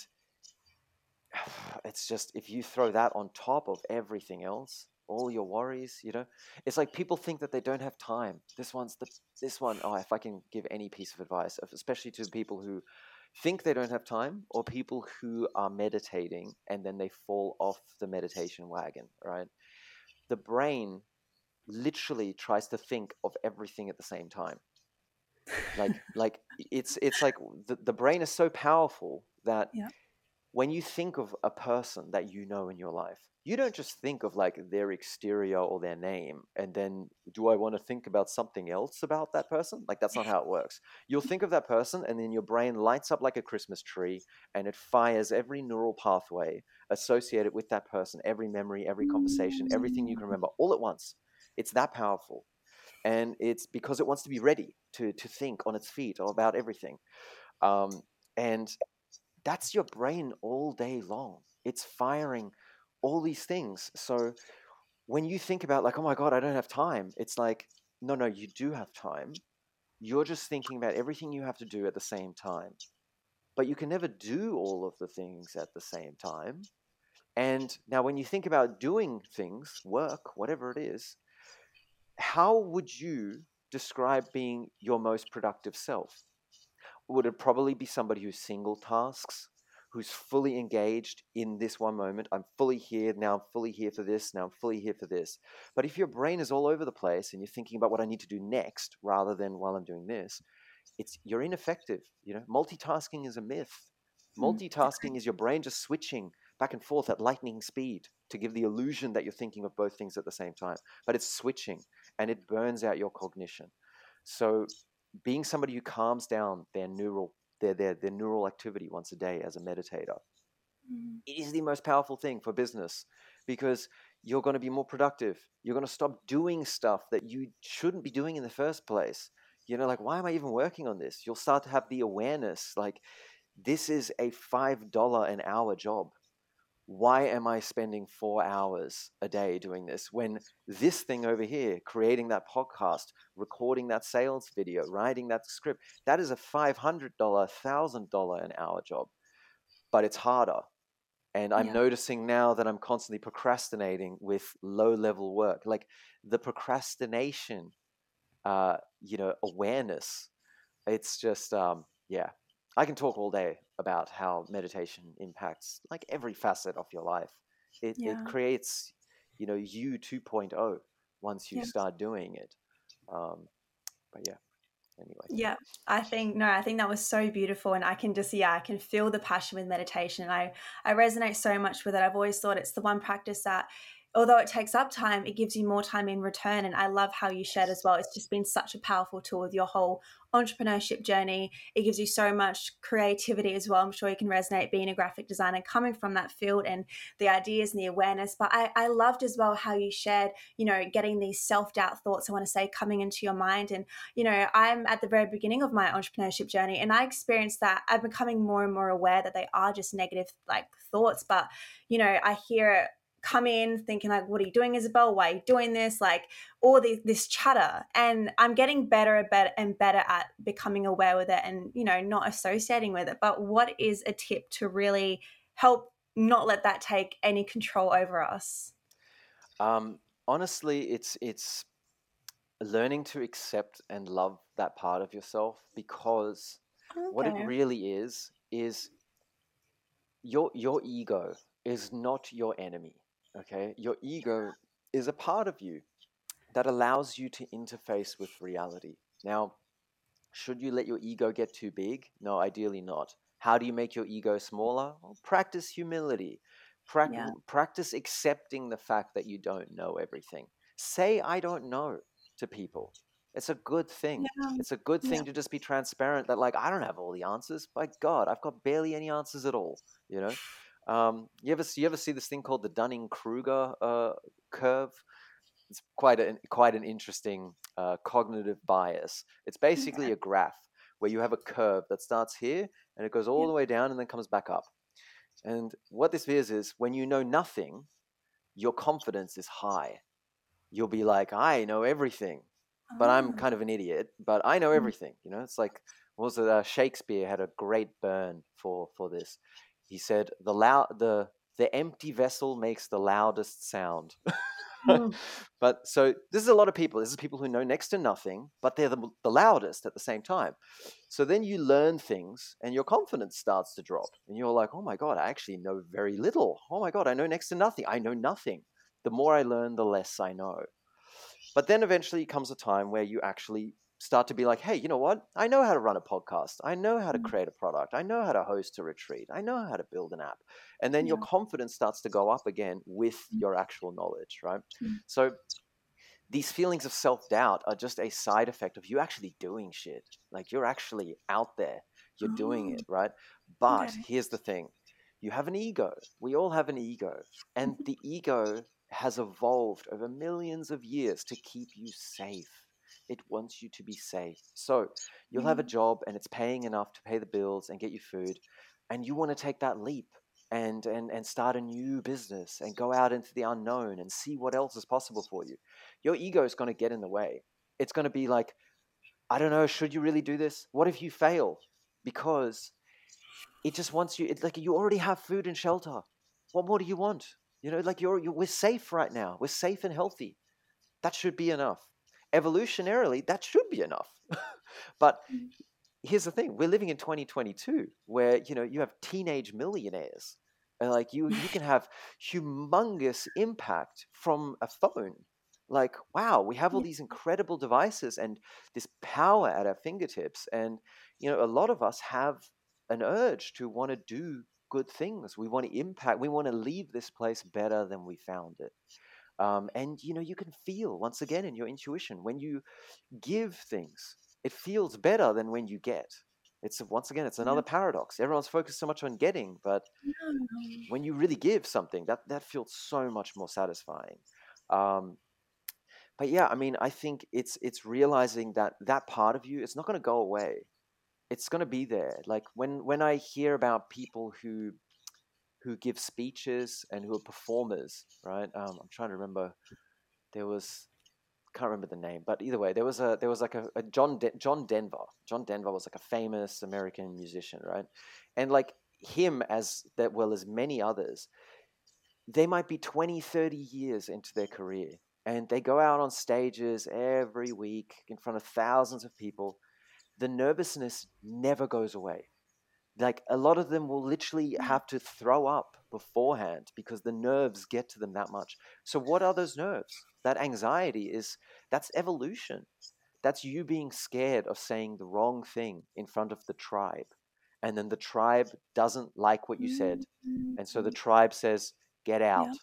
it's just if you throw that on top of everything else all your worries you know it's like people think that they don't have time. This one's the this one oh if i can give any piece of advice especially to people who think they don't have time or people who are meditating and then they fall off the meditation wagon right the brain literally tries to think of everything at the same time like like it's it's like the, the brain is so powerful that Yeah. When you think of a person that you know in your life you don't just think of like their exterior or their name and then do i want to think about something else about that person? Like that's not how it works. You'll think of that person and then your brain lights up like a christmas tree and it fires every neural pathway associated with that person every memory every conversation everything you can remember all at once. It's that powerful and it's because it wants to be ready to to think on its feet about everything. Um, and that's your brain all day long it's firing all these things. So when you think about like, oh my god, I don't have time, it's like, no, no, you do have time. You're just thinking about everything you have to do at the same time. But you can never do all of the things at the same time. And now, when you think about doing things, work, whatever it is, how would you describe being your most productive self? Would it probably be somebody who's single tasks, who's fully engaged in this one moment? I'm fully here, now I'm fully here for this, now I'm fully here for this. But if your brain is all over the place and you're thinking about what I need to do next rather than while I'm doing this, it's you're ineffective. You know, multitasking is a myth. Hmm, multitasking is your brain just switching back and forth at lightning speed to give the illusion that you're thinking of both things at the same time. But it's switching and it burns out your cognition. So being somebody who calms down their neural their their, their neural activity once a day as a meditator mm. it is the most powerful thing for business because you're going to be more productive. You're going to stop doing stuff that you shouldn't be doing in the first place. You know like why am i even working on this? You'll start to have the awareness like this is a five dollar an hour job why am I spending four hours a day doing this when this thing over here, creating that podcast, recording that sales video, writing that script, that is a $500, $1,000 an hour job, but it's harder. And I'm yeah. noticing now that I'm constantly procrastinating with low level work, like the procrastination, uh, you know, awareness. It's just, um, yeah, I can talk all day about how meditation impacts like every facet of your life. It, yeah. it creates, you know, you 2.0 once you yeah. start doing it. Um, but yeah, anyway. Yeah, I think no, I think that was so beautiful, and I can just yeah, I can feel the passion with meditation. And I I resonate so much with it. I've always thought it's the one practice that although it takes up time, it gives you more time in return. And I love how you shared as well. It's just been such a powerful tool with your whole entrepreneurship journey. It gives you so much creativity as well. I'm sure you can resonate being a graphic designer coming from that field and the ideas and the awareness. But I, I loved as well how you shared, you know, getting these self doubt thoughts, I want to say, coming into your mind. And, you know, I'm at the very beginning of my entrepreneurship journey and I experienced that. I'm becoming more and more aware that they are just negative like thoughts. But, you know, I hear it come in thinking like what are you doing isabelle? Why are you doing this? Like all this, this chatter. And i'm getting better and better and better at becoming aware with it and you know not associating with it. But what is a tip to really help not let that take any control over us? Um, honestly it's it's learning to accept and love that part of yourself because okay. what it really is is your your ego is not your enemy Okay, your ego is a part of you that allows you to interface with reality. Now, should you let your ego get too big? No, ideally not. How do you make your ego smaller? Well, practice humility. Pra- yeah. Practice accepting the fact that you don't know everything. Say, I don't know to people. It's a good thing. Yeah. It's a good thing yeah. to just be transparent that, like, I don't have all the answers. By God, I've got barely any answers at all, you know? Um, you ever you ever see this thing called the Dunning Kruger uh, curve? It's quite a quite an interesting uh, cognitive bias. It's basically a graph where you have a curve that starts here and it goes all yeah. the way down and then comes back up. And what this is is when you know nothing, your confidence is high. You'll be like, I know everything, but I'm ah. kind of an idiot. But I know mm. everything. You know, it's like was it uh, Shakespeare had a great burn for for this. He said, "The loud, the the empty vessel makes the loudest sound." mm. But so this is a lot of people. This is people who know next to nothing, but they're the, the loudest at the same time. So then you learn things, and your confidence starts to drop, and you're like, "Oh my god, I actually know very little. Oh my god, I know next to nothing. I know nothing. The more I learn, the less I know." But then eventually comes a time where you actually start to be like, hey, you know what? I know how to run a podcast. I know how to mm. create a product. I know how to host a retreat. I know how to build an app. And then yeah. your confidence starts to go up again with mm. your actual knowledge, right? Mm. So these feelings of self doubt are just a side effect of you actually doing shit. Like you're actually out there, you're oh. doing it, right? But okay. here's the thing you have an ego. We all have an ego. And the ego has evolved over millions of years to keep you safe it wants you to be safe. So you'll have a mm. job and it's paying enough to pay the bills and get you food, and you want to take that leap. and, and, and start a new business and go out into the unknown and see what else is possible for you, your ego is going to get in the way. It's going to be like, I don't know, should you really do this? What if you fail? Because it just wants you, it's like you already have food and shelter. What more do you want? You know, like you're, you're we're safe right now. We're safe and healthy. That should be enough. Evolutionarily, that should be enough. but mm here's the thing we're living in 2022 where you know you have teenage millionaires and like you you can have humongous impact from a phone. Like wow we have all these incredible devices and this power at our fingertips and you know a lot of us have an urge to want to do good things. We want to impact we want to leave this place better than we found it um, and you know you can feel once again in your intuition when you give things it feels better than when you get. It's once again, it's another yeah. paradox. Everyone's focused so much on getting, but when you really give something, that that feels so much more satisfying. Um, but yeah, I mean, I think it's it's realizing that that part of you is not going to go away. It's going to be there. Like when when I hear about people who who give speeches and who are performers, right? Um, I'm trying to remember. There was can't remember the name, but either way, there was a there was like a, a John De- John Denver. John Denver was like a famous American musician, right? And like him as that well as many others, they might be 20, 30 years into their career and they go out on stages every week in front of thousands of people. The nervousness never goes away. Like a lot of them will literally mm. have to throw up beforehand because the nerves get to them that much. So what are those nerves? that anxiety is that's evolution. That's you being scared of saying the wrong thing in front of the tribe. And then the tribe doesn't like what you said. And so the mm-hmm. tribe says, get out. Yeah.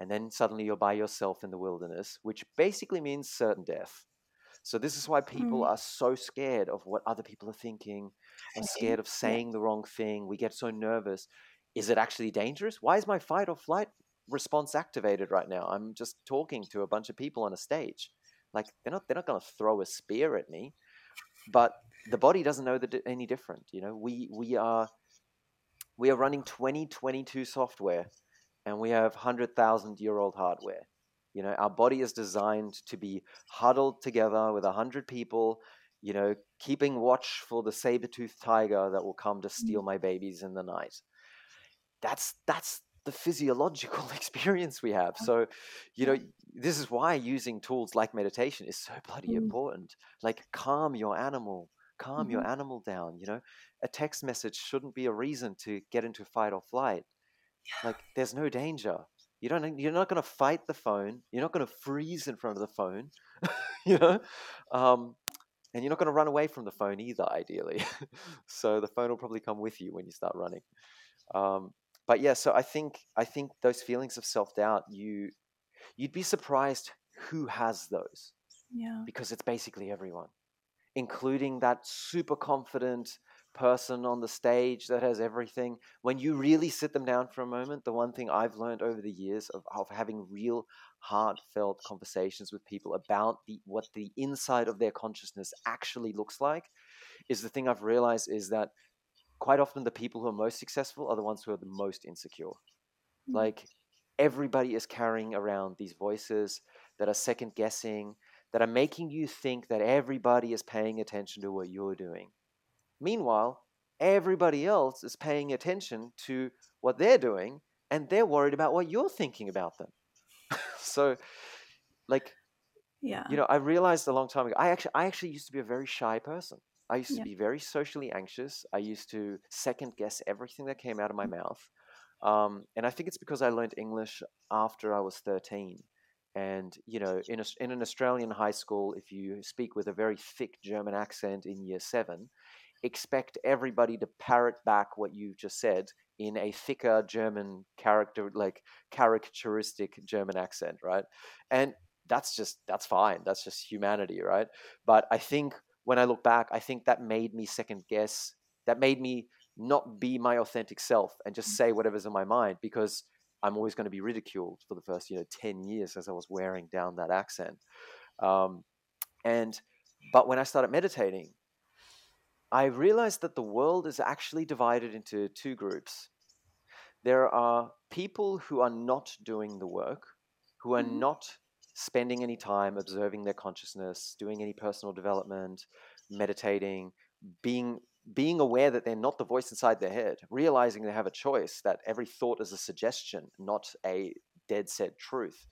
And then suddenly you're by yourself in the wilderness, which basically means certain death. So this is why people mm. are so scared of what other people are thinking, and scared of saying the wrong thing. We get so nervous. Is it actually dangerous? Why is my fight or flight response activated right now. I'm just talking to a bunch of people on a stage. Like they're not they're not going to throw a spear at me, but the body doesn't know that any different. You know, we we are we are running 2022 software, and we have hundred thousand year old hardware. You know, our body is designed to be huddled together with a hundred people. You know, keeping watch for the saber-toothed tiger that will come to steal mm. my babies in the night. That's that's the physiological experience we have. So, you know, this is why using tools like meditation is so bloody mm. important. Like, calm your animal, calm mm-hmm. your animal down. You know, a text message shouldn't be a reason to get into fight or flight. Yeah. Like, there's no danger. You don't. You're not going to fight the phone. You're not going to freeze in front of the phone. you know, um, and you're not going to run away from the phone either. Ideally, so the phone will probably come with you when you start running. Um, but yeah, so I think I think those feelings of self doubt, you you'd be surprised who has those. Yeah. Because it's basically everyone, including that super confident person on the stage that has everything. When you really sit them down for a moment, the one thing I've learned over the years of, of having real heartfelt conversations with people about the what the inside of their consciousness actually looks like is the thing I've realized is that quite often the people who are most successful are the ones who are the most insecure. Mm-hmm. Like everybody is carrying around these voices that are second guessing, that are making you think that everybody is paying attention to what you're doing. Meanwhile, everybody else is paying attention to what they're doing and they're worried about what you're thinking about them. so like yeah. You know, I realized a long time ago I actually I actually used to be a very shy person. I used to be very socially anxious. I used to second guess everything that came out of my mm. mouth. Um, and I think it's because I learned English after I was 13. And, you know, in, a, in an Australian high school, if you speak with a very thick German accent in year seven, expect everybody to parrot back what you just said in a thicker German character, like characteristic German accent, right? And that's just, that's fine. That's just humanity, right? But I think when I look back, I think that made me second guess. That made me not be my authentic self and just say whatever's in my mind because I'm always going to be ridiculed for the first, you know, 10 years as I was wearing down that accent. Um, and, but when I started meditating, I realized that the world is actually divided into two groups. there are people who are not doing the work, who are Mhm. not spending any time observing their consciousness, doing any personal development, meditating, being being aware that they're not the voice inside their head, realizing they have a choice, that every thought is a suggestion, not a dead set truth.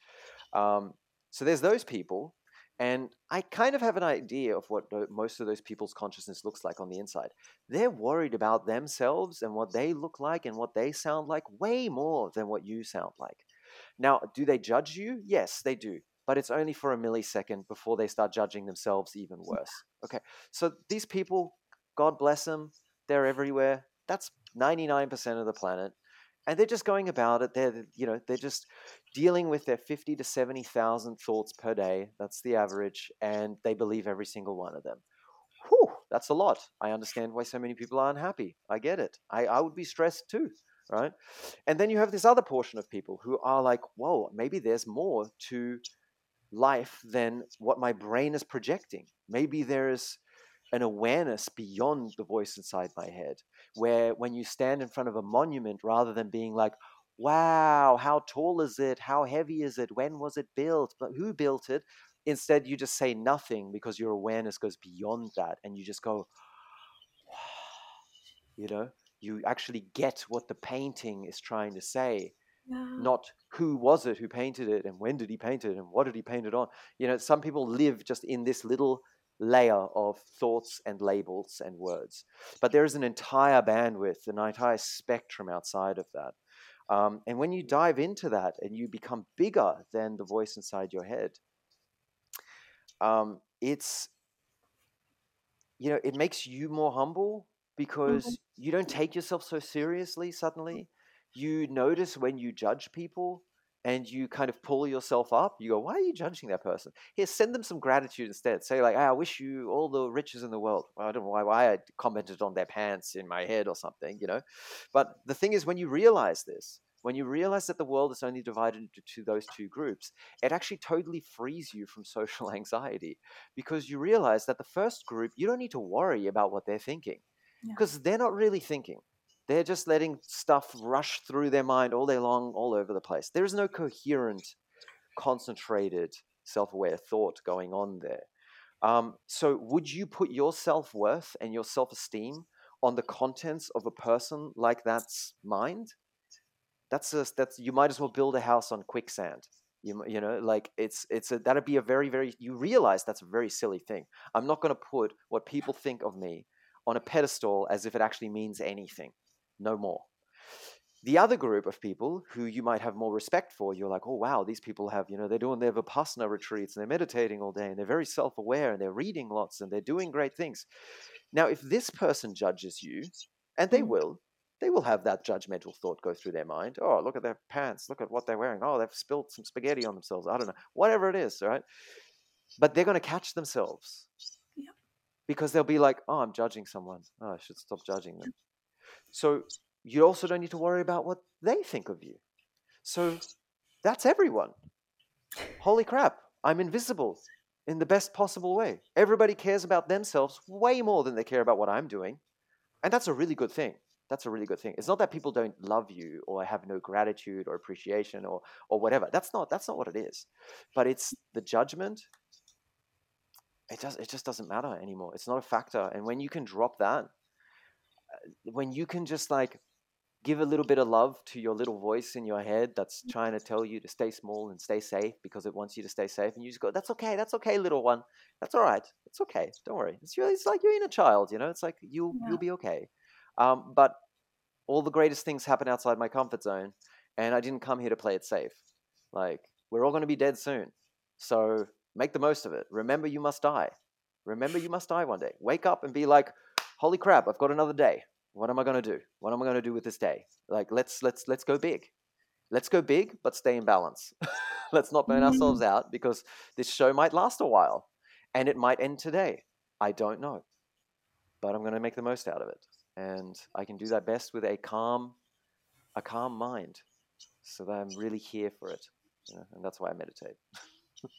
Um, so there's those people, and I kind of have an idea of what most of those people's consciousness looks like on the inside. They're worried about themselves and what they look like and what they sound like way more than what you sound like. Now, do they judge you? Yes, they do. But it's only for a millisecond before they start judging themselves even worse. Okay. So these people, God bless them, they're everywhere. That's 99% of the planet. And they're just going about it. They're, you know, they're just dealing with their 50 to 70,000 thoughts per day. That's the average. And they believe every single one of them. Whew, that's a lot. I understand why so many people are unhappy. I get it. I, I would be stressed too, right? And then you have this other portion of people who are like, whoa, maybe there's more to life than what my brain is projecting. Maybe there's an awareness beyond the voice inside my head, where when you stand in front of a monument, rather than being like, wow, how tall is it? How heavy is it? When was it built? But who built it? Instead, you just say nothing because your awareness goes beyond that and you just go, you know, you actually get what the painting is trying to say Yeah. not who was it who painted it and when did he paint it and what did he paint it on you know some people live just in this little layer of thoughts and labels and words. But there is an entire bandwidth an entire spectrum outside of that. Um, and when you dive into that and you become bigger than the voice inside your head um, it's you know it makes you more humble because you don't take yourself so seriously suddenly. You notice when you judge people and you kind of pull yourself up you go why are you judging that person? Here send them some gratitude instead. Say like "Ah, i wish you all the riches in the world. Well, i don't know why, why i commented on their pants in my head or something you know? But the thing is when you realize this when you realize that the world is only divided into those two groups it actually totally frees you from social anxiety because you realize that the first group you don't need to worry about what they're thinking Yeah. because they're not really thinking they're just letting stuff rush through their mind all day long, all over the place. There is no coherent, concentrated, self aware thought going on there. Um, so, would you put your self worth and your self esteem on the contents of a person like that's mind? That's a, that's you might as well build a house on quicksand. You, you know like it's it's a that'd be a very very you realize that's a very silly thing. I'm not going to put what people think of me on a pedestal as if it actually means anything no more. The other group of people who you might have more respect for, you're like, oh wow, these people have, you know, they're doing their Vipassana retreats and they're meditating all day and they're very self aware and they're reading lots and they're doing great things. Now, if this person judges you, and they Mm. will, they will have that judgmental thought go through their mind. Oh, look at their pants, look at what they're wearing. Oh, they've spilled some spaghetti on themselves. I don't know, whatever it is, right? But they're going to catch themselves because they'll be like, oh, I'm judging someone. Oh, I should stop judging them. So you also don't need to worry about what they think of you. So that's everyone. Holy crap, I'm invisible in the best possible way. Everybody cares about themselves way more than they care about what I'm doing. And that's a really good thing. That's a really good thing. It's not that people don't love you or have no gratitude or appreciation or or whatever. That's not that's not what it is. But it's the judgment. It does it just doesn't matter anymore. It's not a factor. And when you can drop that, when you can just like give a little bit of love to your little voice in your head that's trying to tell you to stay small and stay safe because it wants you to stay safe and you just go that's okay that's okay little one. That's all right. It's okay. Don't worry. It's really it's like you're in a child you know? It's like you'll Yeah. you'll be okay. Um, but all the greatest things happen outside my comfort zone and i didn't come here to play it safe. Like we're all going to be dead soon. So make the most of it. Remember you must die. Remember you must die one day. Wake up and be like holy crap i've got another day. What am i going to do? What am i going to do with this day? Like let's let's let's go big. Let's go big but stay in balance. Let's not burn ourselves mm. out because this show might last a while and it might end today. I don't know but i'm going to make the most out of it. And i can do that best with a calm a calm mind so that i'm really here for it you know, and that's why i meditate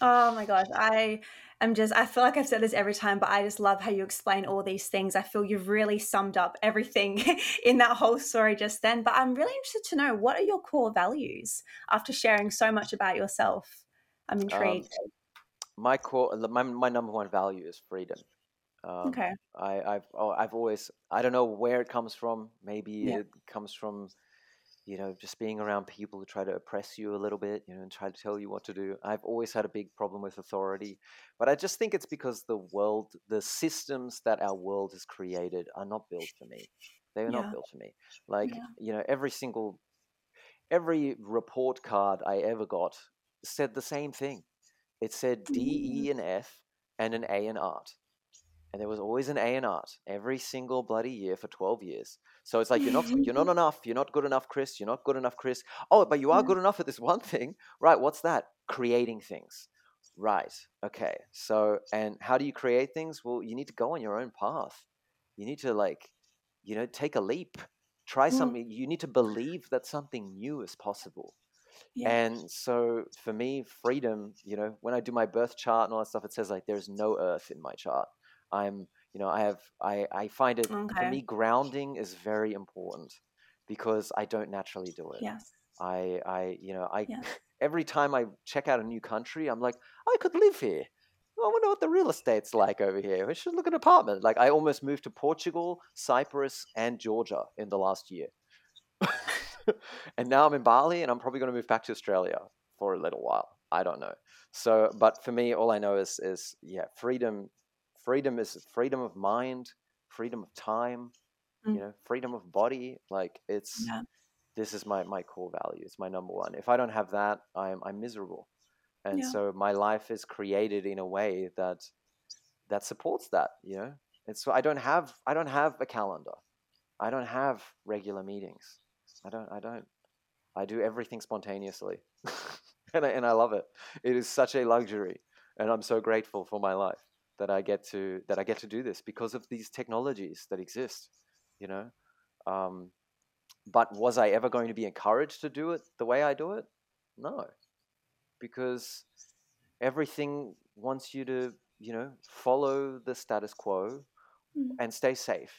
Oh my gosh, I am just, I feel like I've said this every time, but I just love how you explain all these things. I feel you've really summed up everything in that whole story just then. But I'm really interested to know what are your core values after sharing so much about yourself? I'm um, intrigued. Um, my core, my, my number one value is freedom. Um, okay. I, I've oh, I've always I don't know where it comes from. Maybe yeah. it comes from you know, just being around people who try to oppress you a little bit, you know, and try to tell you what to do. I've always had a big problem with authority, but I just think it's because the world, the systems that our world has created are not built for me. They are yeah. not built for me. Like, yeah. you know, every single, every report card I ever got said the same thing. It said D, E, mm. and F, and an A in art and there was always an A in art every single bloody year for 12 years. So it's like you're not you're not enough, you're not good enough, Chris, you're not good enough, Chris. Oh, but you are good enough at this one thing. Right, what's that? Creating things. Right. Okay. So and how do you create things? Well, you need to go on your own path. You need to like, you know, take a leap. Try something. You need to believe that something new is possible. Yeah. And so for me, freedom, you know, when I do my birth chart and all that stuff, it says like there's no earth in my chart. I'm, you know, I have, I, I find it okay. for me, grounding is very important because I don't naturally do it. Yes. I, I, you know, I, every time I check out a new country, I'm like, I could live here. I wonder what the real estate's like over here. We should look at an apartment. Like I almost moved to Portugal, Cyprus, and Georgia in the last year. and now I'm in Bali and I'm probably going to move back to Australia for a little while. I don't know. So, but for me, all I know is, is yeah, freedom freedom is freedom of mind, freedom of time, mm. you know, freedom of body. Like it's yeah. this is my my core value. It's my number one. If I don't have that, I'm I'm miserable. And yeah. so my life is created in a way that that supports that, you know. And so I don't have I don't have a calendar. I don't have regular meetings. I don't I don't I do everything spontaneously. and I, and I love it. It is such a luxury and I'm so grateful for my life that I get to that I get to do this because of these technologies that exist, you know. Um, but was I ever going to be encouraged to do it the way I do it? No, because everything wants you to, you know, follow the status quo mm-hmm. and stay safe.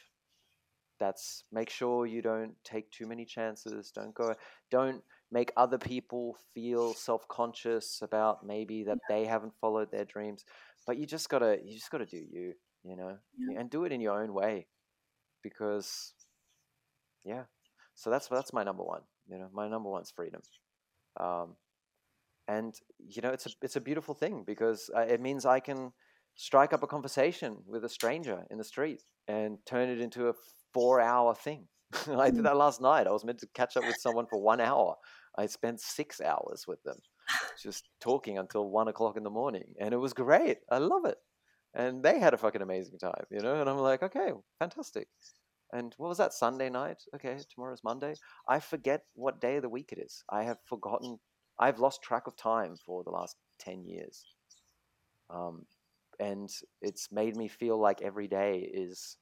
That's make sure you don't take too many chances. Don't go. Don't make other people feel self-conscious about maybe that they haven't followed their dreams but you just gotta you just gotta do you you know yeah. and do it in your own way because yeah so that's that's my number one you know my number one's freedom um, and you know it's a it's a beautiful thing because uh, it means I can strike up a conversation with a stranger in the street and turn it into a four hour thing. I did mm. that last night. I was meant to catch up with someone for one hour. I spent six hours with them just talking until one o'clock in the morning, and it was great. I love it, and they had a fucking amazing time, you know. And I'm like, okay, fantastic. And what was that Sunday night? Okay, tomorrow's Monday. I forget what day of the week it is. I have forgotten. I've lost track of time for the last ten years, um, and it's made me feel like every day is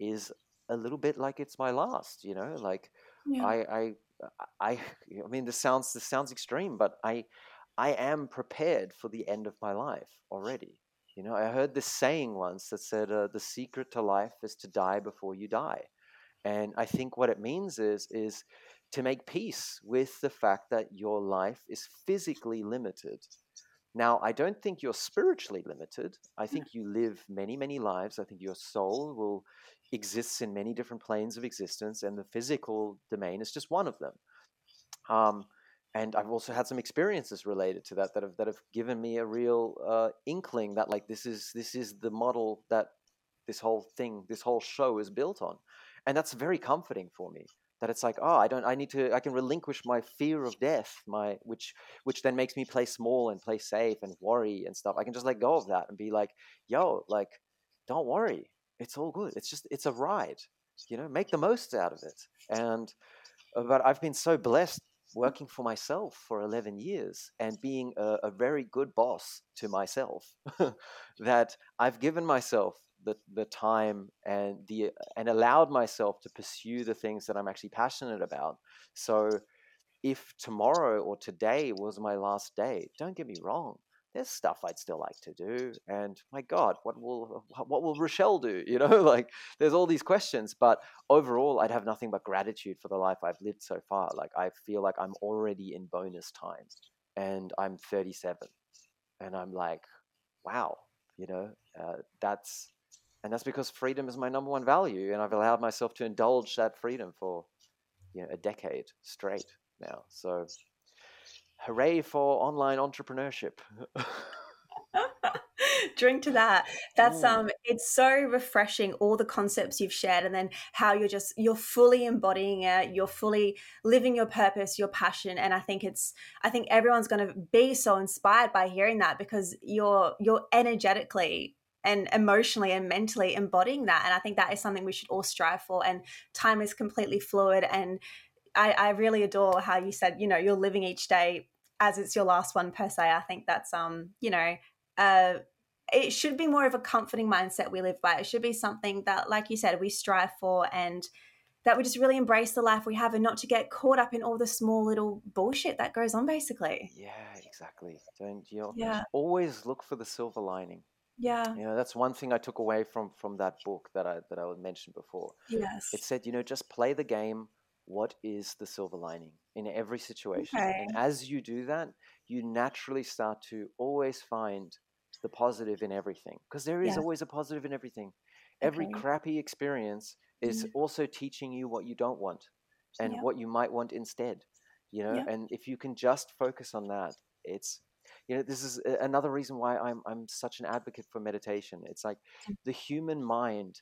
is a little bit like it's my last. You know, like yeah. I, I I I mean this sounds this sounds extreme, but I I am prepared for the end of my life already. You know, I heard this saying once that said uh, the secret to life is to die before you die. And I think what it means is is to make peace with the fact that your life is physically limited. Now, I don't think you're spiritually limited. I think you live many, many lives. I think your soul will exists in many different planes of existence, and the physical domain is just one of them. Um, and I've also had some experiences related to that that have that have given me a real uh, inkling that like this is this is the model that this whole thing, this whole show is built on, and that's very comforting for me. That it's like, oh, I don't, I need to, I can relinquish my fear of death, my which which then makes me play small and play safe and worry and stuff. I can just let go of that and be like, yo, like, don't worry, it's all good. It's just it's a ride, you know. Make the most out of it. And uh, but I've been so blessed working for myself for 11 years and being a, a very good boss to myself that I've given myself the, the time and the and allowed myself to pursue the things that I'm actually passionate about. So if tomorrow or today was my last day, don't get me wrong. There's stuff I'd still like to do. And my God, what will what will Rochelle do? You know, like there's all these questions. But overall, I'd have nothing but gratitude for the life I've lived so far. Like I feel like I'm already in bonus time, and I'm 37, and I'm like, wow, you know, uh, that's and that's because freedom is my number one value, and I've allowed myself to indulge that freedom for you know a decade straight now. So hooray for online entrepreneurship. drink to that that's um it's so refreshing all the concepts you've shared and then how you're just you're fully embodying it you're fully living your purpose your passion and i think it's i think everyone's going to be so inspired by hearing that because you're you're energetically and emotionally and mentally embodying that and i think that is something we should all strive for and time is completely fluid and I, I really adore how you said you know you're living each day as it's your last one per se. I think that's um, you know, uh it should be more of a comforting mindset we live by. It should be something that, like you said, we strive for and that we just really embrace the life we have and not to get caught up in all the small little bullshit that goes on basically. Yeah, exactly. Don't you yeah. always look for the silver lining. Yeah. You know, that's one thing I took away from from that book that I that I mentioned before. Yes. It said, you know, just play the game what is the silver lining in every situation. Okay. And as you do that, you naturally start to always find the positive in everything because there is yeah. always a positive in everything. Every okay. crappy experience is mm. also teaching you what you don't want and yeah. what you might want instead. You know, yeah. and if you can just focus on that, it's you know this is another reason why I'm I'm such an advocate for meditation. It's like mm. the human mind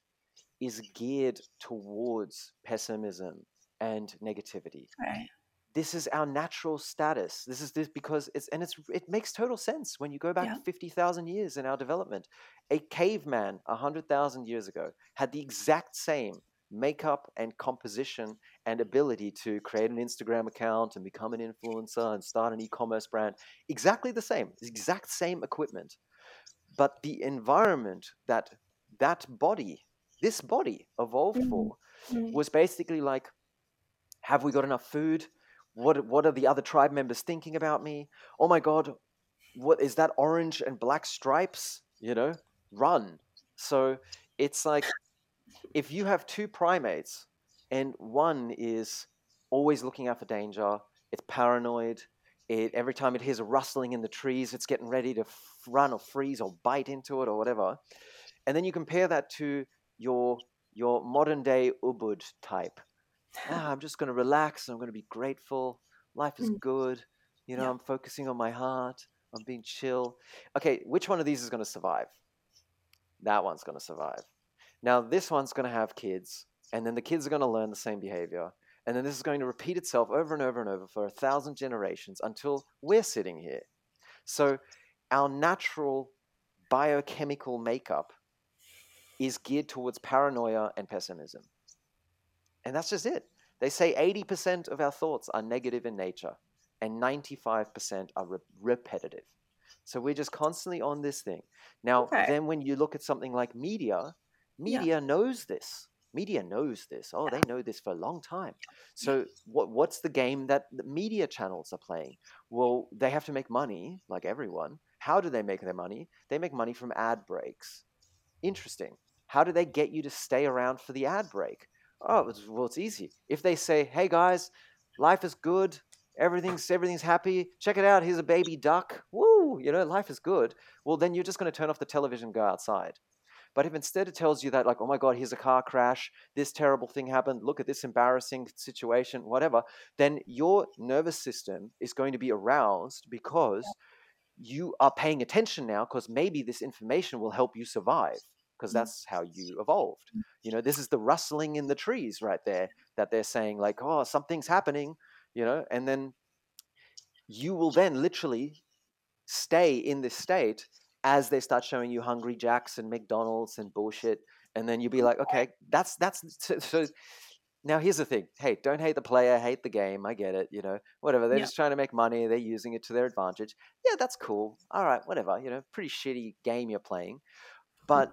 is geared towards pessimism and negativity. Right. This is our natural status. This is this because it's and it's it makes total sense when you go back yeah. fifty thousand years in our development. A caveman hundred thousand years ago had the exact same makeup and composition and ability to create an Instagram account and become an influencer and start an e-commerce brand. Exactly the same, the exact same equipment. But the environment that that body, this body evolved mm-hmm. for, was basically like have we got enough food? What, what are the other tribe members thinking about me? Oh my God, what is that orange and black stripes? You know, run. So it's like if you have two primates and one is always looking out for danger, it's paranoid, it, every time it hears a rustling in the trees, it's getting ready to run or freeze or bite into it or whatever. And then you compare that to your your modern day Ubud type, ah, I'm just going to relax. I'm going to be grateful. Life is mm. good. You know, yeah. I'm focusing on my heart. I'm being chill. Okay, which one of these is going to survive? That one's going to survive. Now, this one's going to have kids, and then the kids are going to learn the same behavior. And then this is going to repeat itself over and over and over for a thousand generations until we're sitting here. So, our natural biochemical makeup is geared towards paranoia and pessimism. And that's just it. They say 80% of our thoughts are negative in nature and 95% are re- repetitive. So we're just constantly on this thing. Now, okay. then when you look at something like media, media yeah. knows this. Media knows this. Oh, they know this for a long time. So what what's the game that the media channels are playing? Well, they have to make money like everyone. How do they make their money? They make money from ad breaks. Interesting. How do they get you to stay around for the ad break? Oh, well, it's easy. If they say, "Hey guys, life is good, everything's everything's happy. Check it out. Here's a baby duck. Woo! You know, life is good." Well, then you're just going to turn off the television and go outside. But if instead it tells you that, like, oh my God, here's a car crash, this terrible thing happened, look at this embarrassing situation, whatever, then your nervous system is going to be aroused because you are paying attention now because maybe this information will help you survive because mm. that's how you evolved. Mm. You know, this is the rustling in the trees right there that they're saying, like, oh, something's happening, you know, and then you will then literally stay in this state as they start showing you Hungry Jacks and McDonald's and bullshit. And then you'll be like, okay, that's, that's, so, so now here's the thing. Hey, don't hate the player, hate the game. I get it. You know, whatever. They're yeah. just trying to make money. They're using it to their advantage. Yeah, that's cool. All right, whatever. You know, pretty shitty game you're playing. Mm. But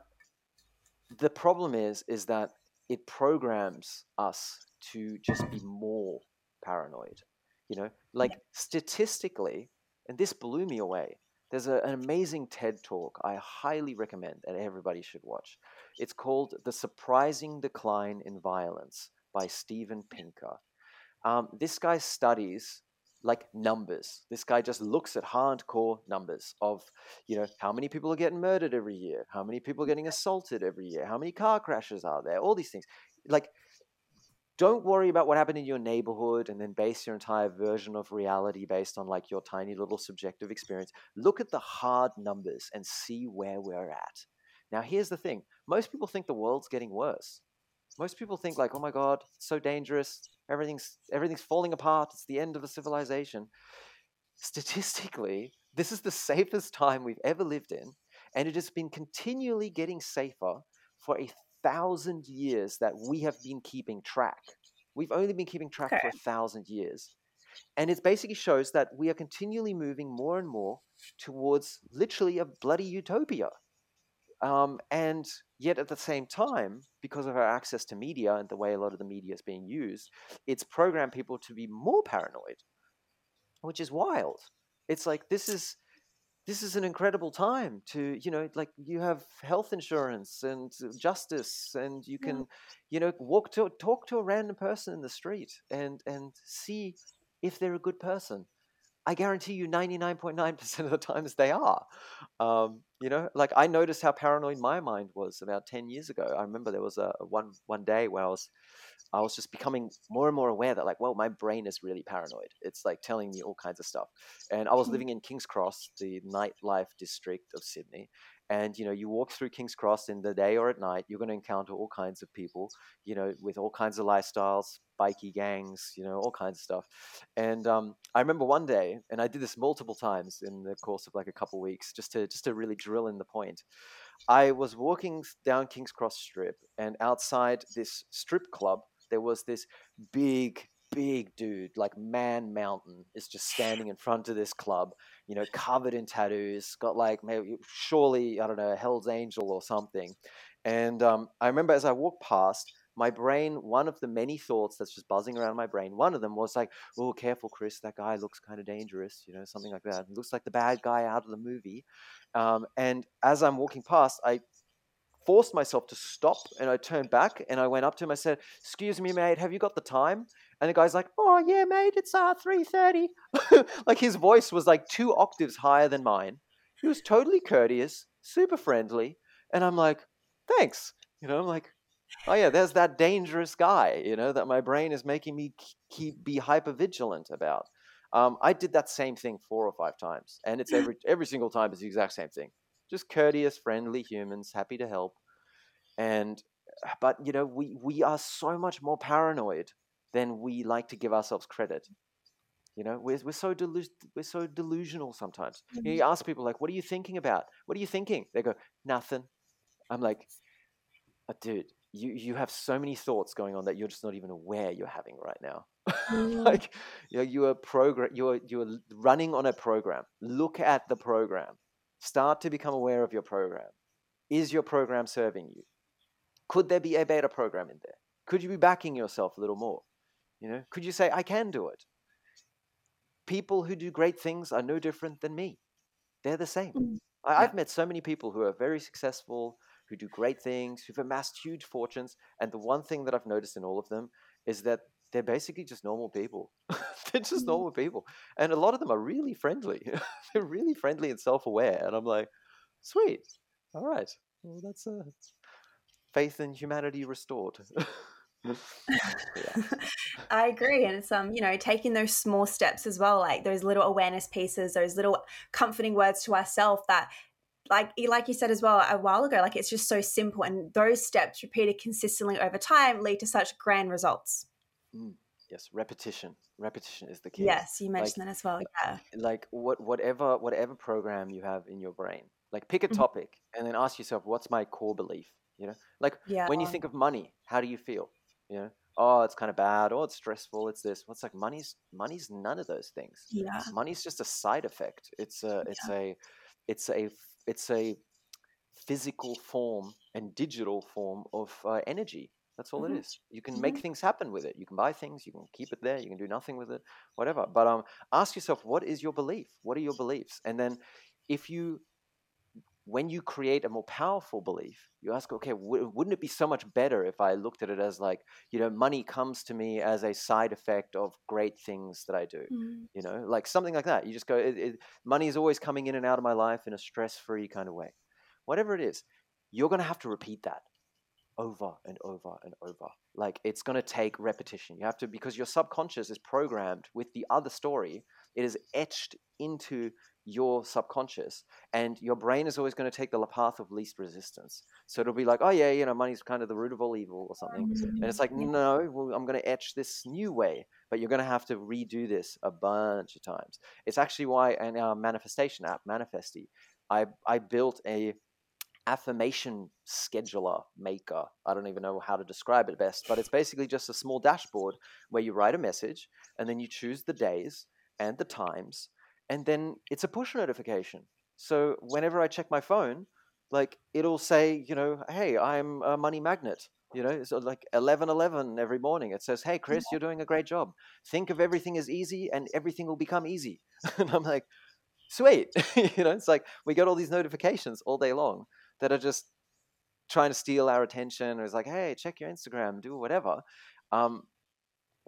the problem is is that it programs us to just be more paranoid you know like statistically and this blew me away There's a, an amazing TED talk I highly recommend that everybody should watch. It's called The Surprising Decline in Violence by Steven Pinker. Um, this guy studies like numbers. This guy just looks at hardcore numbers of, you know, how many people are getting murdered every year, how many people are getting assaulted every year, how many car crashes are there, all these things. Like, don't worry about what happened in your neighborhood and then base your entire version of reality based on like your tiny little subjective experience. Look at the hard numbers and see where we're at. Now, here's the thing most people think the world's getting worse. Most people think, like, oh my God, it's so dangerous. Everything's, everything's falling apart. It's the end of a civilization. Statistically, this is the safest time we've ever lived in. And it has been continually getting safer for a thousand years that we have been keeping track. We've only been keeping track okay. for a thousand years. And it basically shows that we are continually moving more and more towards literally a bloody utopia. Um, and yet at the same time, because of our access to media and the way a lot of the media is being used, it's programmed people to be more paranoid, which is wild. It's like this is this is an incredible time to you know like you have health insurance and justice and you can you know walk to talk to a random person in the street and and see if they're a good person I guarantee you 99.9% of the times they are. Um, you know, like I noticed how paranoid my mind was about 10 years ago. I remember there was a one one day where I was I was just becoming more and more aware that like, well, my brain is really paranoid. It's like telling me all kinds of stuff. And I was hmm. living in King's Cross, the nightlife district of Sydney, and you know you walk through king's cross in the day or at night you're going to encounter all kinds of people you know with all kinds of lifestyles bikey gangs you know all kinds of stuff and um, i remember one day and i did this multiple times in the course of like a couple weeks just to just to really drill in the point i was walking down king's cross strip and outside this strip club there was this big big dude, like Man Mountain, is just standing in front of this club, you know, covered in tattoos, got like maybe surely I don't know Hell's Angel or something. And um, I remember as I walked past, my brain, one of the many thoughts that's just buzzing around my brain, one of them was like, "Oh, careful, Chris, that guy looks kind of dangerous," you know, something like that. It looks like the bad guy out of the movie. Um, and as I'm walking past, I forced myself to stop and I turned back and I went up to him. I said, "Excuse me, mate, have you got the time?" And the guy's like, "Oh yeah, mate, it's uh 3:30." like his voice was like two octaves higher than mine. He was totally courteous, super friendly, and I'm like, "Thanks." You know, I'm like, "Oh yeah, there's that dangerous guy." You know that my brain is making me keep be hyper vigilant about. Um, I did that same thing four or five times, and it's every every single time it's the exact same thing just courteous, friendly humans, happy to help. And but you know, we we are so much more paranoid than we like to give ourselves credit. You know, we're we're so delu- we're so delusional sometimes. Mm-hmm. You, know, you ask people like, "What are you thinking about? What are you thinking?" They go, "Nothing." I'm like, oh, "Dude, you you have so many thoughts going on that you're just not even aware you're having right now." Mm. like, you know, you are program you're you're running on a program. Look at the program Start to become aware of your program. Is your program serving you? Could there be a better program in there? Could you be backing yourself a little more? You know, could you say, I can do it? People who do great things are no different than me. They're the same. Mm. I, have met so many people who are very successful, who do great things, who've amassed huge fortunes. And the one thing that I've noticed in all of them is that they're basically just normal people. they're just mm. normal people. And a lot of them are really friendly. they're really friendly and self aware. And I'm like, sweet. All right. Well, that's uh, faith in humanity restored. I agree. And it's um, you know, taking those small steps as well, like those little awareness pieces, those little comforting words to ourselves that like like you said as well a while ago, like it's just so simple and those steps repeated consistently over time lead to such grand results. Mm, yes, repetition. Repetition is the key. Yes, you mentioned like, that as well. Yeah. Like what whatever whatever program you have in your brain, like pick a mm-hmm. topic mm-hmm. and then ask yourself, what's my core belief? You know, like yeah. when you think of money, how do you feel? You know, oh, it's kind of bad. Oh, it's stressful. It's this. What's like money's money's none of those things. Yeah. Money's just a side effect. It's a it's a it's a it's a physical form and digital form of uh, energy that's all mm-hmm. it is. You can mm-hmm. make things happen with it. You can buy things. You can keep it there. You can do nothing with it, whatever. But um, ask yourself, what is your belief? What are your beliefs? And then if you when you create a more powerful belief, you ask, okay, w- wouldn't it be so much better if I looked at it as like, you know, money comes to me as a side effect of great things that I do, mm. you know, like something like that. You just go, it, it, money is always coming in and out of my life in a stress free kind of way. Whatever it is, you're going to have to repeat that over and over and over. Like it's going to take repetition. You have to, because your subconscious is programmed with the other story, it is etched into your subconscious and your brain is always going to take the path of least resistance. So it'll be like oh yeah you know money's kind of the root of all evil or something. And it's like mm-hmm. no well, i'm going to etch this new way but you're going to have to redo this a bunch of times. It's actually why in our manifestation app manifesty i i built a affirmation scheduler maker. I don't even know how to describe it best but it's basically just a small dashboard where you write a message and then you choose the days and the times and then it's a push notification. So whenever I check my phone, like it'll say, you know, hey, I'm a money magnet. You know, so like eleven eleven every morning. It says, hey, Chris, you're doing a great job. Think of everything as easy, and everything will become easy. and I'm like, sweet. you know, it's like we get all these notifications all day long that are just trying to steal our attention. Or it's like, hey, check your Instagram, do whatever. Um,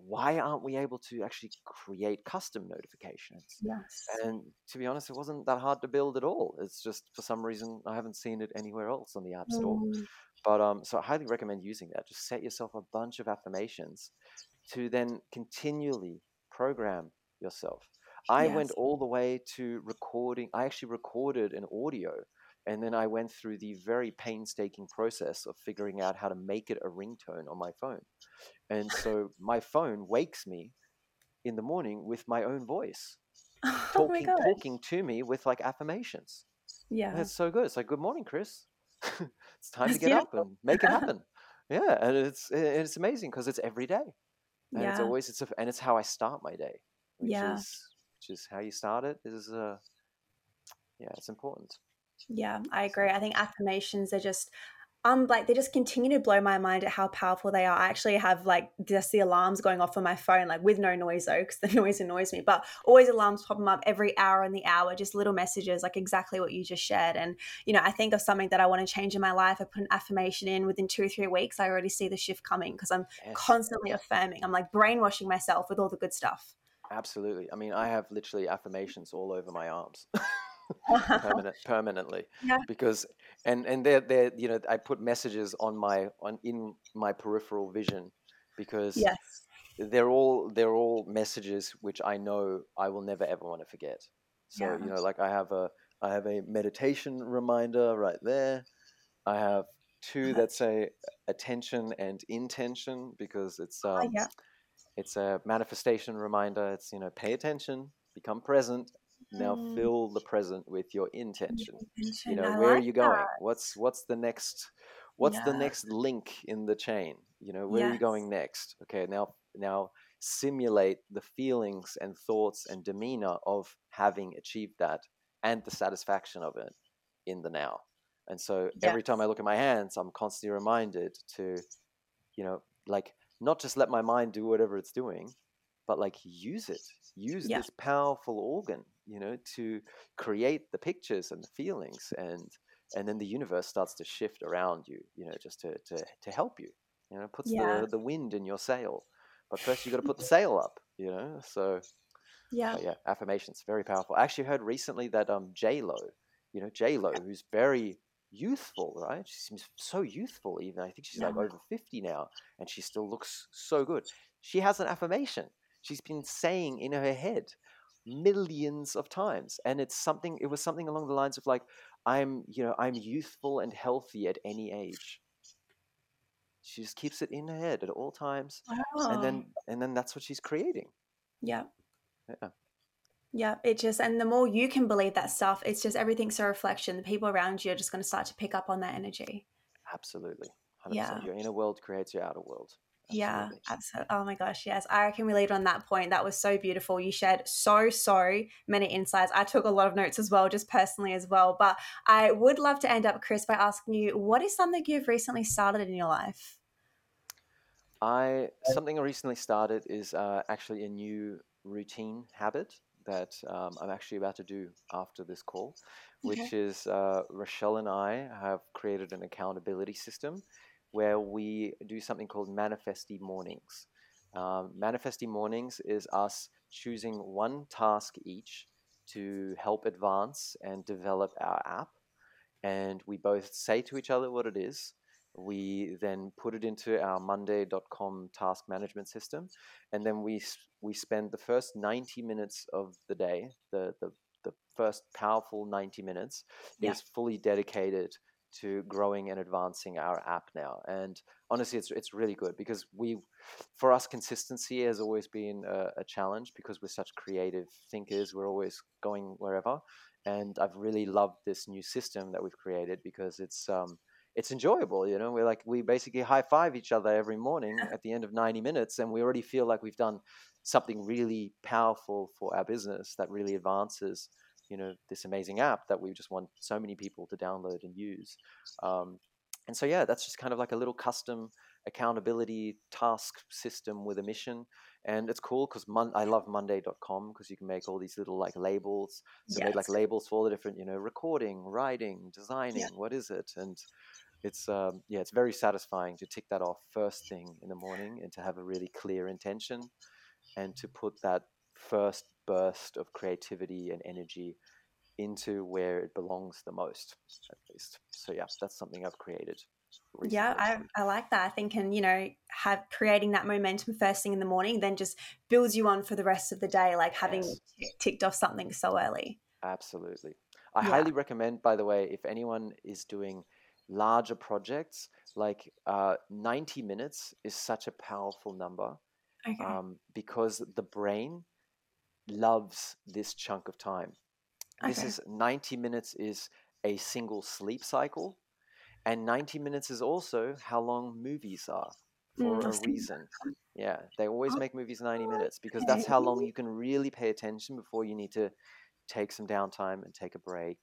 why aren't we able to actually create custom notifications? Yes. And to be honest, it wasn't that hard to build at all. It's just for some reason I haven't seen it anywhere else on the App Store. Mm. But um, so I highly recommend using that. Just set yourself a bunch of affirmations to then continually program yourself. I yes. went all the way to recording. I actually recorded an audio and then I went through the very painstaking process of figuring out how to make it a ringtone on my phone. And so my phone wakes me in the morning with my own voice, oh talking, talking to me with like affirmations. Yeah. It's so good. It's like, good morning, Chris. it's time to get beautiful. up and make it happen. yeah. And it's, it's amazing because it's every day. And yeah. it's always, it's, a, and it's how I start my day, which yeah. is, which is how you start it is, uh, yeah, it's important. Yeah, I agree. I think affirmations are just um like they just continue to blow my mind at how powerful they are. I actually have like just the alarms going off on my phone, like with no noise though, because the noise annoys me. But always alarms popping up every hour in the hour, just little messages, like exactly what you just shared. And you know, I think of something that I want to change in my life. I put an affirmation in within two or three weeks. I already see the shift coming because I'm yes. constantly affirming. I'm like brainwashing myself with all the good stuff. Absolutely. I mean, I have literally affirmations all over my arms. Permanent, permanently yeah. because and and they're they're you know I put messages on my on in my peripheral vision because yes they're all they're all messages which I know I will never ever want to forget. So yeah. you know, like I have a I have a meditation reminder right there. I have two that say attention and intention because it's oh, um, oh, yeah. it's a manifestation reminder. It's you know pay attention, become present, now mm. fill the present with your intention. intention. You know, I where like are you going? That. What's what's the next what's yeah. the next link in the chain? You know, where yes. are you going next? Okay, now now simulate the feelings and thoughts and demeanor of having achieved that and the satisfaction of it in the now. And so yes. every time I look at my hands, I'm constantly reminded to, you know, like not just let my mind do whatever it's doing, but like use it use yeah. this powerful organ you know to create the pictures and the feelings and and then the universe starts to shift around you you know just to to, to help you you know puts yeah. the the wind in your sail. But first you got to put the sail up you know so yeah. yeah affirmations very powerful. I actually heard recently that um j lo you know j lo who's very youthful right? She seems so youthful even i think she's yeah. like over 50 now and she still looks so good. She has an affirmation. She's been saying in her head millions of times and it's something it was something along the lines of like i'm you know i'm youthful and healthy at any age she just keeps it in her head at all times wow. and then and then that's what she's creating yeah yeah yeah, it just and the more you can believe that stuff, it's just everything's a reflection. The people around you are just going to start to pick up on that energy. Absolutely, 100%. yeah. Your inner world creates your outer world. Yeah, absolutely. Oh my gosh, yes. I can relate on that point. That was so beautiful. You shared so, so many insights. I took a lot of notes as well, just personally as well. But I would love to end up, Chris, by asking you what is something you've recently started in your life? I something I recently started is uh, actually a new routine habit that um, I'm actually about to do after this call, which okay. is uh, Rochelle and I have created an accountability system where we do something called Manifesty Mornings. Um, Manifesty Mornings is us choosing one task each to help advance and develop our app. And we both say to each other what it is. We then put it into our Monday.com task management system. And then we, we spend the first 90 minutes of the day, the, the, the first powerful 90 minutes, yeah. is fully dedicated to growing and advancing our app now. And honestly, it's it's really good because we, for us, consistency has always been a, a, challenge because we're such creative thinkers. We're always going wherever, and I've really loved this new system that we've created because it's um it's enjoyable. You know, we're like we basically high five each other every morning at the end of ninety minutes, and we already feel like we've done something really powerful for our business that really advances you know this amazing app that we just want so many people to download and use um, and so yeah that's just kind of like a little custom accountability task system with a mission and it's cool because Mon- i love monday.com because you can make all these little like labels so yes. made like labels for all the different you know recording writing designing yeah. what is it and it's um, yeah it's very satisfying to tick that off first thing in the morning and to have a really clear intention and to put that first burst of creativity and energy into where it belongs the most, at least. So yeah, that's something I've created. Recently. Yeah, I, I like that. I think, and you know, have creating that momentum first thing in the morning then just builds you on for the rest of the day, like having yes. ticked off something so early. Absolutely. I yeah. highly recommend, by the way, if anyone is doing larger projects, like uh, 90 minutes is such a powerful number okay. um, because the brain loves this chunk of time. Okay. This is 90 minutes is a single sleep cycle, and 90 minutes is also how long movies are for mm, a reason. Yeah, they always oh. make movies 90 minutes because that's how long you can really pay attention before you need to take some downtime and take a break.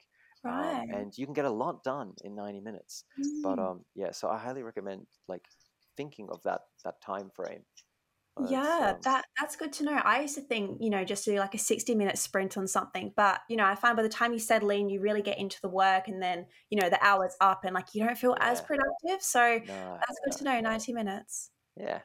Um, right. Um, and you can get a lot done in 90 minutes. Mm. But um, yeah, so I highly recommend like thinking of that that time frame yeah, um, that that's good to know. I used to think, you know, just do like a 60 minute sprint on something, but you know, I find by the time you settle in, you really get into the work and then, you know, the hours up and like you don't feel yeah. as productive. So no, that's good no. to know, 90 minutes. Yeah.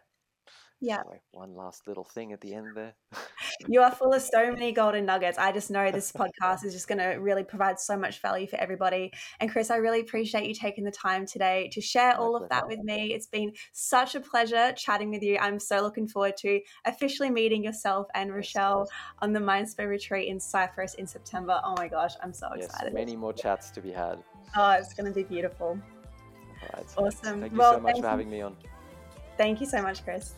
Yeah. Sorry, one last little thing at the end there. you are full of so many golden nuggets. I just know this podcast is just going to really provide so much value for everybody. And Chris, I really appreciate you taking the time today to share all of that with me. It's been such a pleasure chatting with you. I'm so looking forward to officially meeting yourself and Rochelle on the Mindspace retreat in Cyprus in September. Oh my gosh, I'm so yes, excited. Many more chats to be had. Oh, it's going to be beautiful. All right. Awesome. Thank you well, so much for having me on. Thank you so much, Chris.